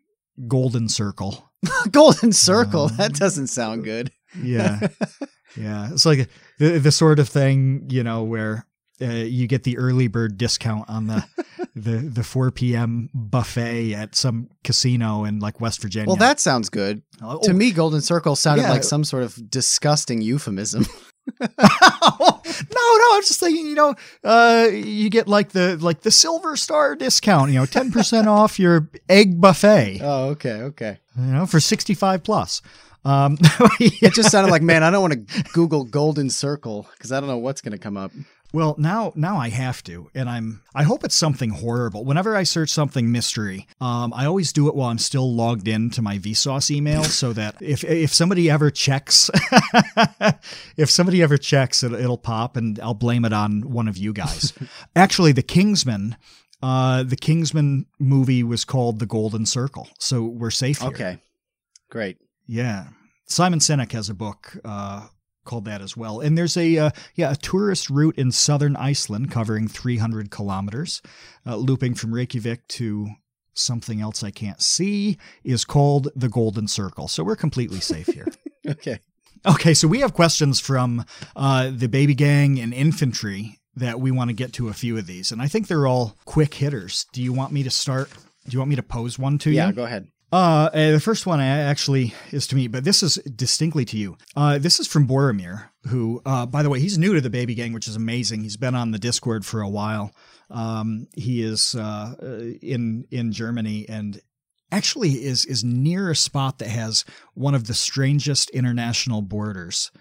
Speaker 1: golden circle. *laughs*
Speaker 2: Golden Circle.
Speaker 1: Um,
Speaker 2: that doesn't sound good.
Speaker 1: Yeah. *laughs* yeah, it's like the the sort of thing, you know, where uh, you get the early bird discount on the *laughs* the the 4 p.m. buffet at some casino in like West Virginia.
Speaker 2: Well, that sounds good.
Speaker 1: Oh,
Speaker 2: To me, Golden Circle sounded
Speaker 1: Yeah.
Speaker 2: like some sort of disgusting euphemism. *laughs* *laughs*
Speaker 1: no, no, I'm just thinking, you know, uh, you get like the like the silver star discount, you know, 10% off your egg buffet,
Speaker 2: oh, okay, okay.
Speaker 1: you know, for 65 plus. Um,
Speaker 2: It just sounded like, man, I don't want to Google Golden Circle because I don't know what's going to come up.
Speaker 1: Well, now now I have to, and I'm I hope it's something horrible. Whenever I search something mystery, um, I always do it while I'm still logged in to my Vsauce email, *laughs* so that if if somebody ever checks, *laughs* if somebody ever checks, it, it'll pop, and I'll blame it on one of you guys. *laughs* Actually, the Kingsman. Uh, the Kingsman movie was called The Golden Circle, so we're safe here.
Speaker 2: Okay, great.
Speaker 1: Yeah. Simon Sinek has a book uh, called that as well. And there's a uh, yeah a tourist route in southern Iceland covering 300 kilometers, uh, looping from Reykjavik to something else I can't see is called the Golden Circle. So we're completely safe here. *laughs*
Speaker 2: Okay.
Speaker 1: okay, so we have questions from uh, the baby gang and infantry that we want to get to a few of these, and I think they're all quick hitters. Do you want me to start? Do you want me to pose one to
Speaker 2: Yeah,
Speaker 1: you?
Speaker 2: Yeah, go ahead.
Speaker 1: Uh, uh, the first one actually is to me, but this is distinctly to you. Uh, this is from Boromir, who, uh, by the way, he's new to the Baby Gang, which is amazing. He's been on the Discord for a while. Um, he is uh, in in Germany and actually is is near a spot that has one of the strangest international borders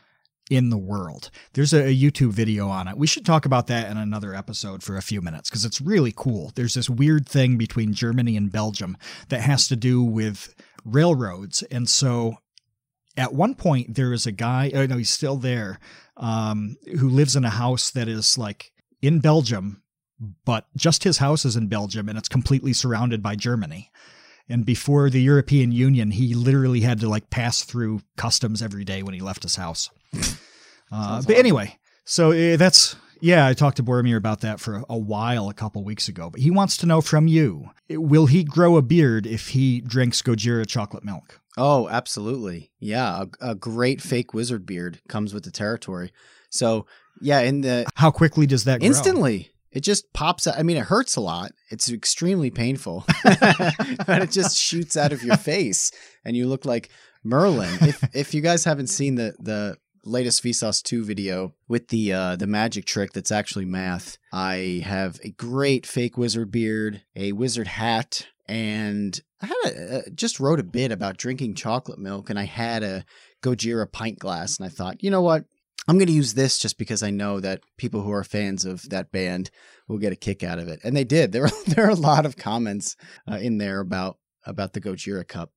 Speaker 1: in the world. There's a, YouTube video on it. We should talk about that in another episode for a few minutes because it's really cool. There's this weird thing between Germany and Belgium that has to do with railroads. And so at one point, there is a guy, oh no, he's still there, um, who lives in a house that is like in Belgium, but just his house is in Belgium and it's completely surrounded by Germany. And before the European Union, he literally had to like pass through customs every day when he left his house. *laughs* Uh, but anyway, so uh, that's yeah. I talked to Boromir about that for a while a couple weeks ago. But he wants to know from you: Will he grow a beard if he drinks Gojira chocolate milk?
Speaker 2: Oh, absolutely. Yeah, a, a great fake wizard beard comes with the territory. So yeah, in the
Speaker 1: how quickly does that grow?
Speaker 2: instantly? It just pops out. I mean, it hurts a lot. It's extremely painful, *laughs* but it just shoots out of your *laughs* face, and you look like Merlin. If if you guys haven't seen the the latest Vsauce 2 video with the uh, the magic trick that's actually math, I have a great fake wizard beard, a wizard hat, and I had a, just wrote a bit about drinking chocolate milk, and I had a Gojira pint glass, and I thought, you know what, I'm going to use this just because I know that people who are fans of that band will get a kick out of it, and they did. There are *laughs* there are a lot of comments uh, in there about about the Gojira cup.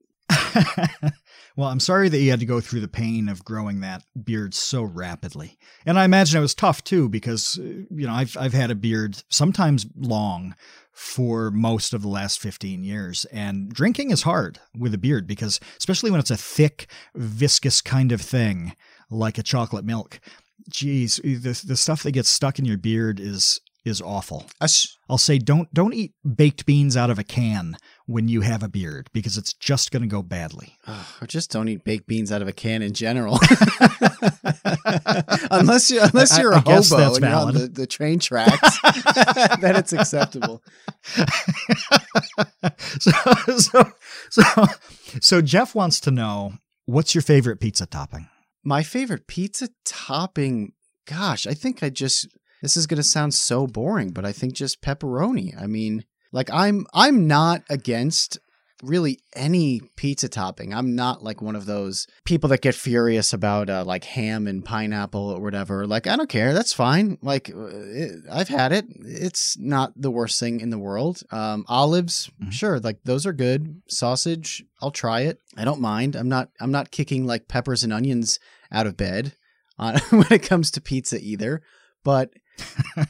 Speaker 2: *laughs*
Speaker 1: well, I'm sorry that you had to go through the pain of growing that beard so rapidly, and I imagine it was tough too because uh, you know I've I've had a beard sometimes long for most of the last 15 years. And drinking is hard with a beard because, especially when it's a thick, viscous kind of thing, like a chocolate milk. Geez, the the stuff that gets stuck in your beard is is awful. I'll say don't don't eat baked beans out of a can when you have a beard because it's just going to go badly.
Speaker 2: or just don't eat baked beans out of a can in general. *laughs* unless you unless you're I, a I hobo and you're on the, the train tracks, *laughs* then it's acceptable. *laughs*
Speaker 1: so, so so so Jeff wants to know what's your favorite pizza topping?
Speaker 2: My favorite pizza topping, gosh, I think I just this is going to sound so boring, but I think just pepperoni. I mean, like I'm I'm not against really any pizza topping. I'm not like one of those people that get furious about uh, like ham and pineapple or whatever. Like I don't care, that's fine. Like uh, it, I've had it. It's not the worst thing in the world. Um, olives, mm-hmm. sure, like those are good. Sausage, I'll try it. I don't mind. I'm not I'm not kicking like peppers and onions out of bed uh, *laughs* when it comes to pizza either. But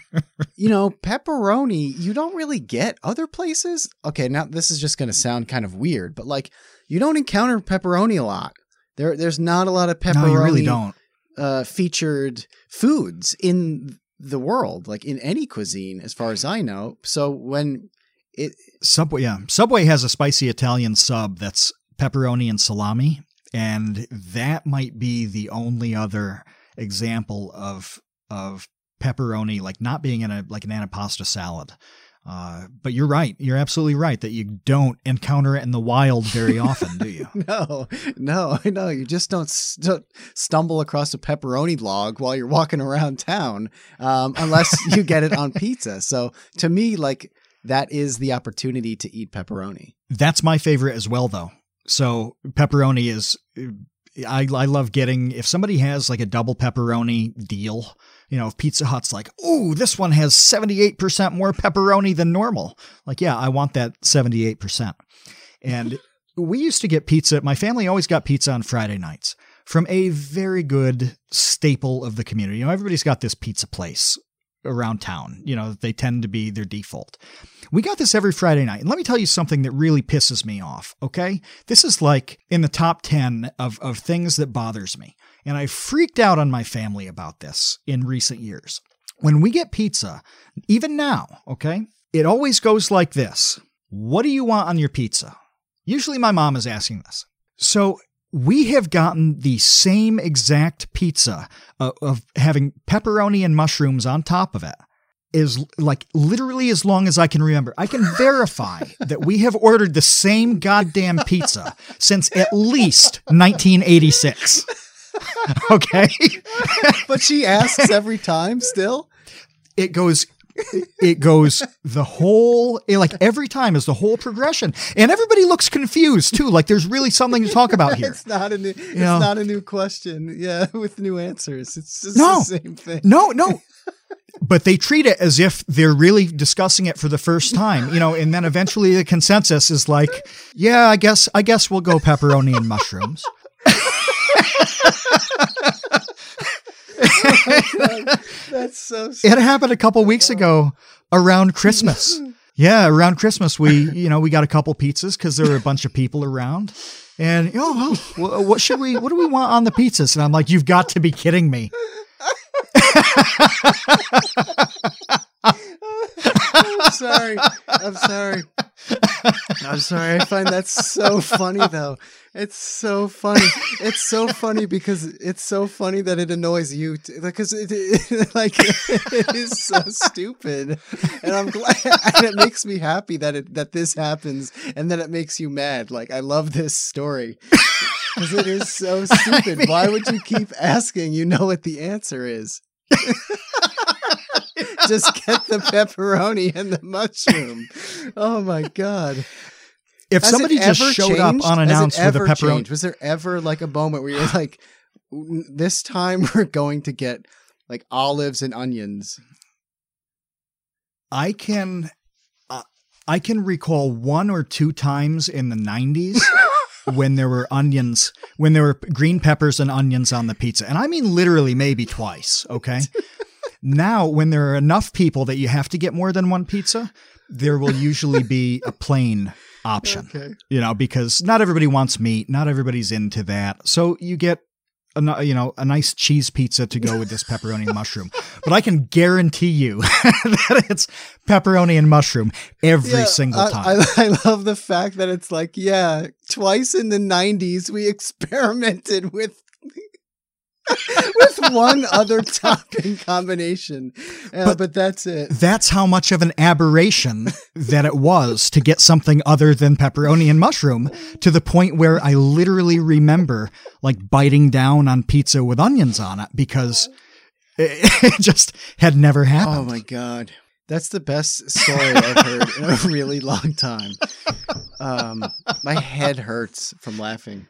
Speaker 2: *laughs* you know, pepperoni, you don't really get other places. Okay, now this is just going to sound kind of weird, but like you don't encounter pepperoni a lot. There, there's not a lot of pepperoni. No, you really don't. Uh, featured foods in the world, like in any cuisine, as far as I know. So when it
Speaker 1: Subway, yeah, Subway has a spicy Italian sub that's pepperoni and salami, and that might be the only other example of of pepperoni like not being in a like an antipasta salad. Uh, but you're right. You're absolutely right that you don't encounter it in the wild very often, do you? *laughs*
Speaker 2: no, no, I know. You just don't, st- stumble across a pepperoni log while you're walking around town, um, unless *laughs* you get it on pizza. So to me, like that is the opportunity to eat pepperoni.
Speaker 1: That's my favorite as well, though. So pepperoni is. I I love getting if somebody has like a double pepperoni deal you know, if Pizza Hut's like, oh, this one has 78% more pepperoni than normal. Like, yeah, I want that 78%. And we used to get pizza. My family always got pizza on Friday nights from a very good staple of the community. You know, everybody's got this pizza place around town. You know, they tend to be their default. We got this every Friday night. And let me tell you something that really pisses me off, okay? This is like in the top 10 of, of things that bothers me. And I freaked out on my family about this in recent years. When we get pizza, even now, okay, it always goes like this What do you want on your pizza? Usually my mom is asking this. So we have gotten the same exact pizza uh, of having pepperoni and mushrooms on top of it is like literally as long as I can remember. I can verify *laughs* that we have ordered the same goddamn pizza since at least 1986. *laughs* okay. *laughs*
Speaker 2: but she asks every time still.
Speaker 1: It goes it goes the whole like every time is the whole progression. And everybody looks confused too. Like there's really something to talk about *laughs* here.
Speaker 2: It's not a new it's
Speaker 1: know?
Speaker 2: not a new question. Yeah *laughs* with new answers. It's just
Speaker 1: No.
Speaker 2: the same thing.
Speaker 1: No no. *laughs* But they treat it as if they're really discussing it for the first time you know and then eventually the consensus is like yeah i guess i guess we'll go pepperoni and mushrooms *laughs*
Speaker 2: that's so
Speaker 1: it happened a couple weeks ago around christmas. *laughs* Yeah around christmas we you know we got a couple pizzas because there were a bunch of people around. And oh, oh well, wh- what should we what do we want on the pizzas? And i'm like you've got to be kidding me *laughs*
Speaker 2: I'm sorry. I'm sorry. I'm sorry. I find that so funny though. It's so funny. It's so funny because it's so funny that it annoys you too. because it, it *laughs* like it is so stupid. And I'm glad and it makes me happy that it that this happens and that it makes you mad. Like I love this story. Because it is so *laughs* stupid. Why would you keep asking? You know what the answer is. *laughs* *laughs* Just get the pepperoni and the mushroom. Oh my god!
Speaker 1: if
Speaker 2: Has
Speaker 1: somebody just showed
Speaker 2: changed?
Speaker 1: up unannounced with a pepperoni
Speaker 2: changed? Was there ever like a moment where you're like, "This time we're going to get like olives and onions"?
Speaker 1: I can uh, I can recall one or two times in the 90s *laughs* when there were onions, when there were green peppers and onions on the pizza. And I mean literally maybe twice, okay? *laughs* now when there are enough people that you have to get more than one pizza, there will usually be *laughs* a plain option.
Speaker 2: Okay.
Speaker 1: You know, because not everybody wants meat, not everybody's into that. So you get a, you know, a nice cheese pizza to go with this pepperoni and mushroom. But I can guarantee you *laughs* that it's pepperoni and mushroom every single
Speaker 2: I,
Speaker 1: time.
Speaker 2: I, I love the fact that it's like, yeah, twice in the '90s we *laughs* experimented with. With one other topping combination, Uh,
Speaker 1: But-
Speaker 2: but that's it.
Speaker 1: That's how much of an aberration that it was to get something other than pepperoni and mushroom to the point where I literally remember like biting down on pizza with onions on it because it, it *laughs* just had never happened.
Speaker 2: Oh my god. That's the best story I've heard in a really long time. Um, my head hurts from laughing.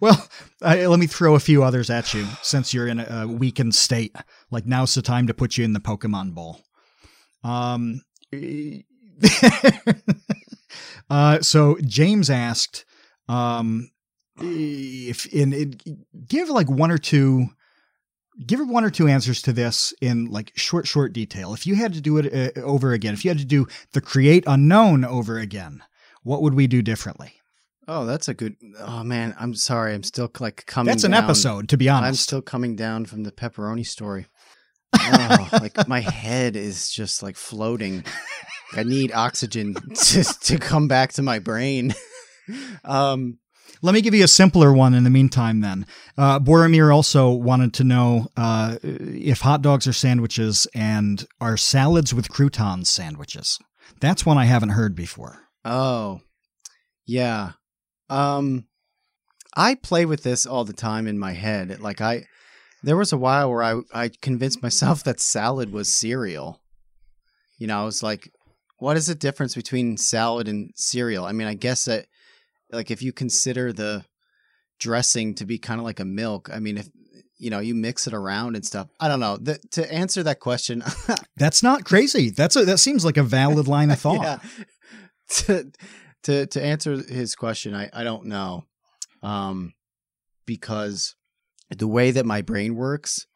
Speaker 1: Well, I, let me throw a few others at you *sighs* since you're in a, a weakened state. Like now's the time to put you in the Pokemon Bowl. Um, *laughs* uh, so James asked, um, if in it, give like one or two, give one or two answers to this in like short, short detail. If you had to do it uh, over again, if you had to do the create unknown over again, what would we do differently?
Speaker 2: Oh, that's a good. Oh man, I'm sorry. I'm still like coming.
Speaker 1: That's an
Speaker 2: down.
Speaker 1: episode, to be honest.
Speaker 2: I'm still coming down from the pepperoni story. *laughs* Oh, like my head is just like floating. I need oxygen *laughs* to to come back to my brain. *laughs* Um,
Speaker 1: Let me give you a simpler one in the meantime, then. Uh, Boromir also wanted to know uh, if hot dogs are sandwiches and are salads with croutons sandwiches. That's one I haven't heard before.
Speaker 2: Oh, yeah. Um, I play with this all the time in my head. Like I, there was a while where I I convinced myself that salad was cereal. You know, I was like, what is the difference between salad and cereal? I mean, I guess that, like, if you consider the dressing to be kind of like a milk, I mean, if you know you mix it around and stuff, I don't know. The, to answer that question, *laughs*
Speaker 1: That's not crazy. That's a, that seems like a valid line of *laughs* thought.
Speaker 2: yeah. *laughs* To to to answer his question, I I don't know, um, because the way that my brain works,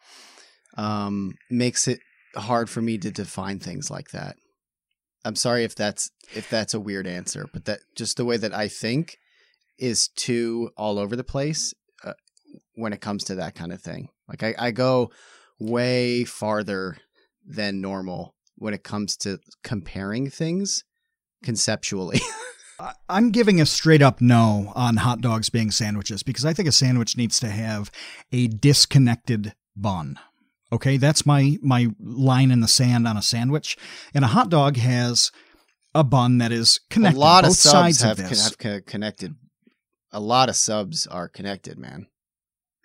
Speaker 2: um, makes it hard for me to define things like that. I'm sorry if that's if that's a weird answer, but that just the way that I think is too all over the place uh, when it comes to that kind of thing. Like I, I go way farther than normal when it comes to comparing things conceptually. *laughs*
Speaker 1: I'm giving a straight up no on hot dogs being sandwiches because I think a sandwich needs to have a disconnected bun. Okay, that's my my line in the sand on a sandwich. And a hot dog has a bun that is connected.
Speaker 2: A lot
Speaker 1: both
Speaker 2: of subs
Speaker 1: sides
Speaker 2: have,
Speaker 1: of this.
Speaker 2: have connected. A lot of subs are connected, man.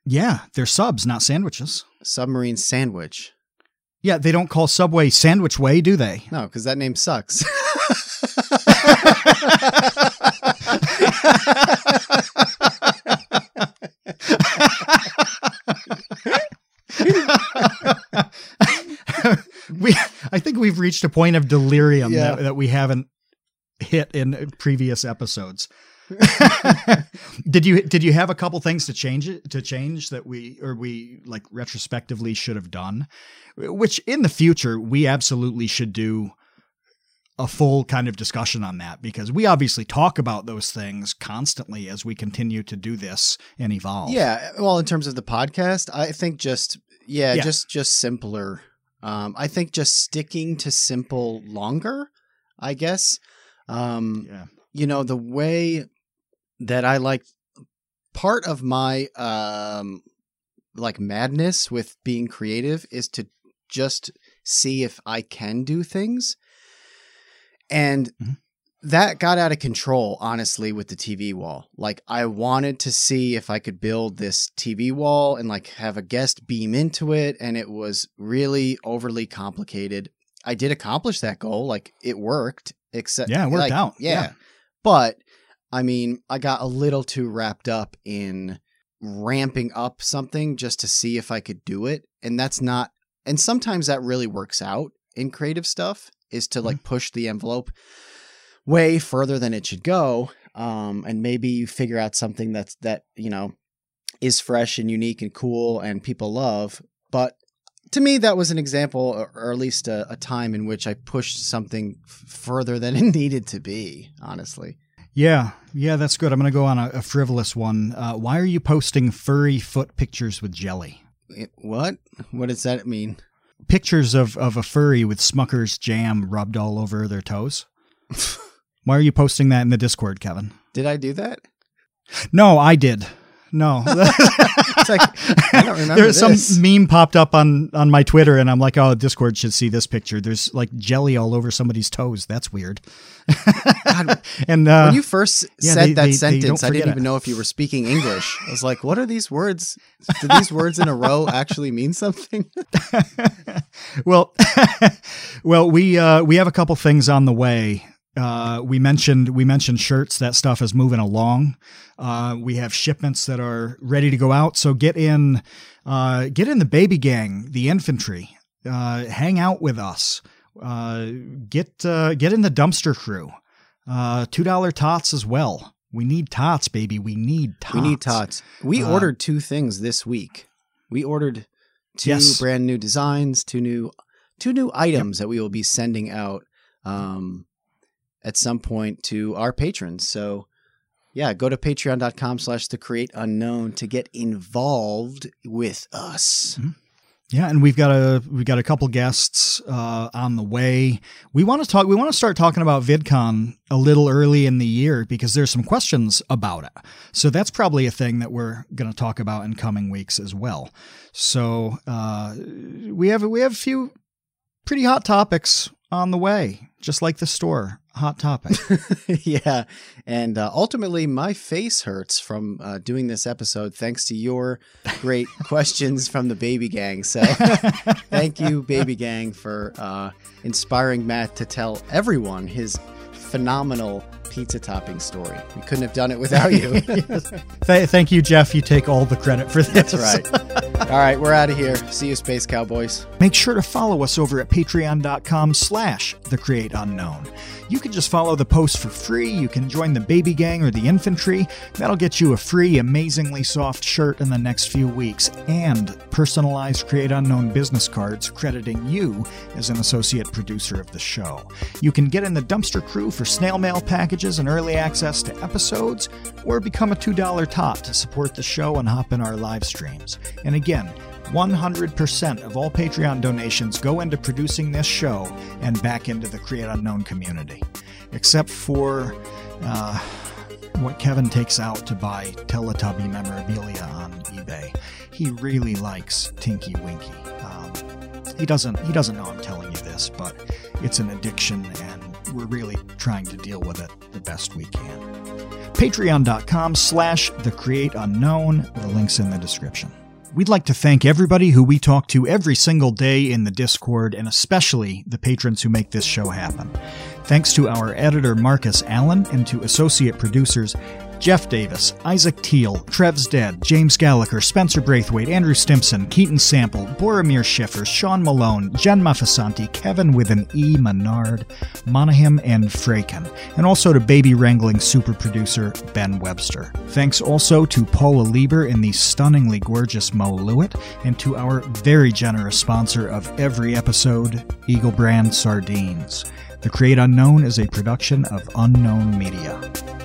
Speaker 1: yeah, they're subs, not sandwiches.
Speaker 2: Submarine sandwich.
Speaker 1: Yeah, they don't call Subway Sandwich Way, do they?
Speaker 2: No, because that name sucks. *laughs* *laughs*
Speaker 1: we, I think we've reached a point of delirium
Speaker 2: Yeah.
Speaker 1: that, that we haven't hit in previous episodes. *laughs* did you did you have a couple things to change it to change that we or we like retrospectively should have done which in the future we absolutely should do a full kind of discussion on that because we obviously talk about those things constantly as we continue to do this and evolve
Speaker 2: Yeah, well, in terms of the podcast, I think just yeah,
Speaker 1: Yeah.
Speaker 2: just just simpler. Um, I think just sticking to simple longer. I guess. Um,
Speaker 1: yeah
Speaker 2: you know the way that I like part of my um like madness with being creative is to just see if I can do things. And
Speaker 1: Mhm.
Speaker 2: that got out of control honestly with the TV wall. Like I wanted to see if I could build this TV wall and like have a guest beam into it and it was really overly complicated. I did accomplish that goal, like it worked except
Speaker 1: Yeah, it worked
Speaker 2: like,
Speaker 1: out.
Speaker 2: yeah.
Speaker 1: Yeah.
Speaker 2: But I mean, I got a little too wrapped up in ramping up something just to see if I could do it. And that's not, and sometimes that really works out in creative stuff is to like push the envelope way further than it should go. Um, and maybe you figure out something that's, that, you know, is fresh and unique and cool and people love. But to me, that was an example, or or at least a, a time in which I pushed something f- further than *laughs* it needed to be, honestly.
Speaker 1: Yeah, yeah, that's good. I'm going to go on a, a frivolous one. Uh, why are you posting furry foot pictures with jelly?
Speaker 2: It- what? What does that mean?
Speaker 1: Pictures of, of a furry with Smucker's jam rubbed all over their toes. *laughs* Why are you posting that in the Discord, Kevin?
Speaker 2: Did I do that?
Speaker 1: No, I did. No. *laughs*
Speaker 2: It's like, I don't remember
Speaker 1: There's
Speaker 2: this.
Speaker 1: some meme popped up on on my Twitter, and I'm like, "Oh, Discord should see this picture." There's like jelly all over somebody's toes. That's weird.
Speaker 2: God, *laughs*
Speaker 1: and uh,
Speaker 2: when you first
Speaker 1: yeah,
Speaker 2: said
Speaker 1: they-
Speaker 2: that
Speaker 1: they- they
Speaker 2: sentence,
Speaker 1: don't
Speaker 2: I didn't
Speaker 1: it.
Speaker 2: even know if you were speaking English. I was like, what are these words? Do these words in a row actually mean something? *laughs*
Speaker 1: well, well, we uh, we have a couple things on the way. Uh, we mentioned we mentioned shirts. That stuff is moving along. Uh, we have shipments that are ready to go out. So get in, uh, get in the baby gang, the infantry. Uh, hang out with us. Uh, get uh, get in the dumpster crew. Uh, Two dollar tots as well. We need tots, baby. We need tots.
Speaker 2: We need tots. We ordered two things this week. We ordered two
Speaker 1: Yes.
Speaker 2: brand new designs, two new two new items that we will be sending out um, at some point to our patrons. So yeah, go to patreon.com slash the create unknown to get involved with us.
Speaker 1: Yeah, and we've got a we've got a couple guests uh, on the way. We want to talk. We want to start talking about VidCon a little early in the year because there's some questions about it. So that's probably a thing that we're going to talk about in coming weeks as well. So uh, we have we have a few pretty hot topics on the way, just like the store. Hot topic. *laughs*
Speaker 2: yeah. And uh, ultimately, my face hurts from uh, doing this episode thanks to your great *laughs* questions from the Baby Gang. So *laughs* thank you, Baby Gang, for uh, inspiring Matt to tell everyone his phenomenal pizza topping story. We couldn't have done it without you. *laughs*
Speaker 1: Th- thank you, Jeff. You take all the credit for this.
Speaker 2: That's right. All right, we're out of here. See you, Space Cowboys.
Speaker 1: Make sure to follow us over at patreon.com slash the create unknown. You can just follow the post for free. You can join the baby gang or the infantry. That'll get you a free, amazingly soft shirt in the next few weeks and personalized Create Unknown business cards crediting you as an associate producer of the show. You can get in the dumpster crew for snail mail packages and early access to episodes, or become a $2 tot to support the show and hop in our live streams. And again, 100% of all Patreon donations go into producing this show and back into the Create Unknown community. Except for uh, what Kevin takes out to buy Teletubby memorabilia on eBay. He really likes Tinky Winky. Um, He doesn't he doesn't know I'm telling you this, but it's an addiction and we're really trying to deal with it the best we can. Patreon.com slash the create unknown. The link's in the description. We'd like to thank everybody who we talk to every single day in the Discord, and especially the patrons who make this show happen. Thanks to our editor Marcus Allen and to associate producers Jeff Davis, Isaac Teal, Trev's Dead, James Gallagher, Spencer Braithwaite, Andrew Stimpson, Keaton Sample, Boromir Schiffer, Sean Malone, Jen Mafasanti, Kevin with an E. Menard, Monaghan, and Fraken, and also to baby wrangling super producer Ben Webster. Thanks also to Paula Lieber and the stunningly gorgeous Mo Lewit, and to our very generous sponsor of every episode, Eagle Brand Sardines. The Create Unknown is a production of Unknown Media.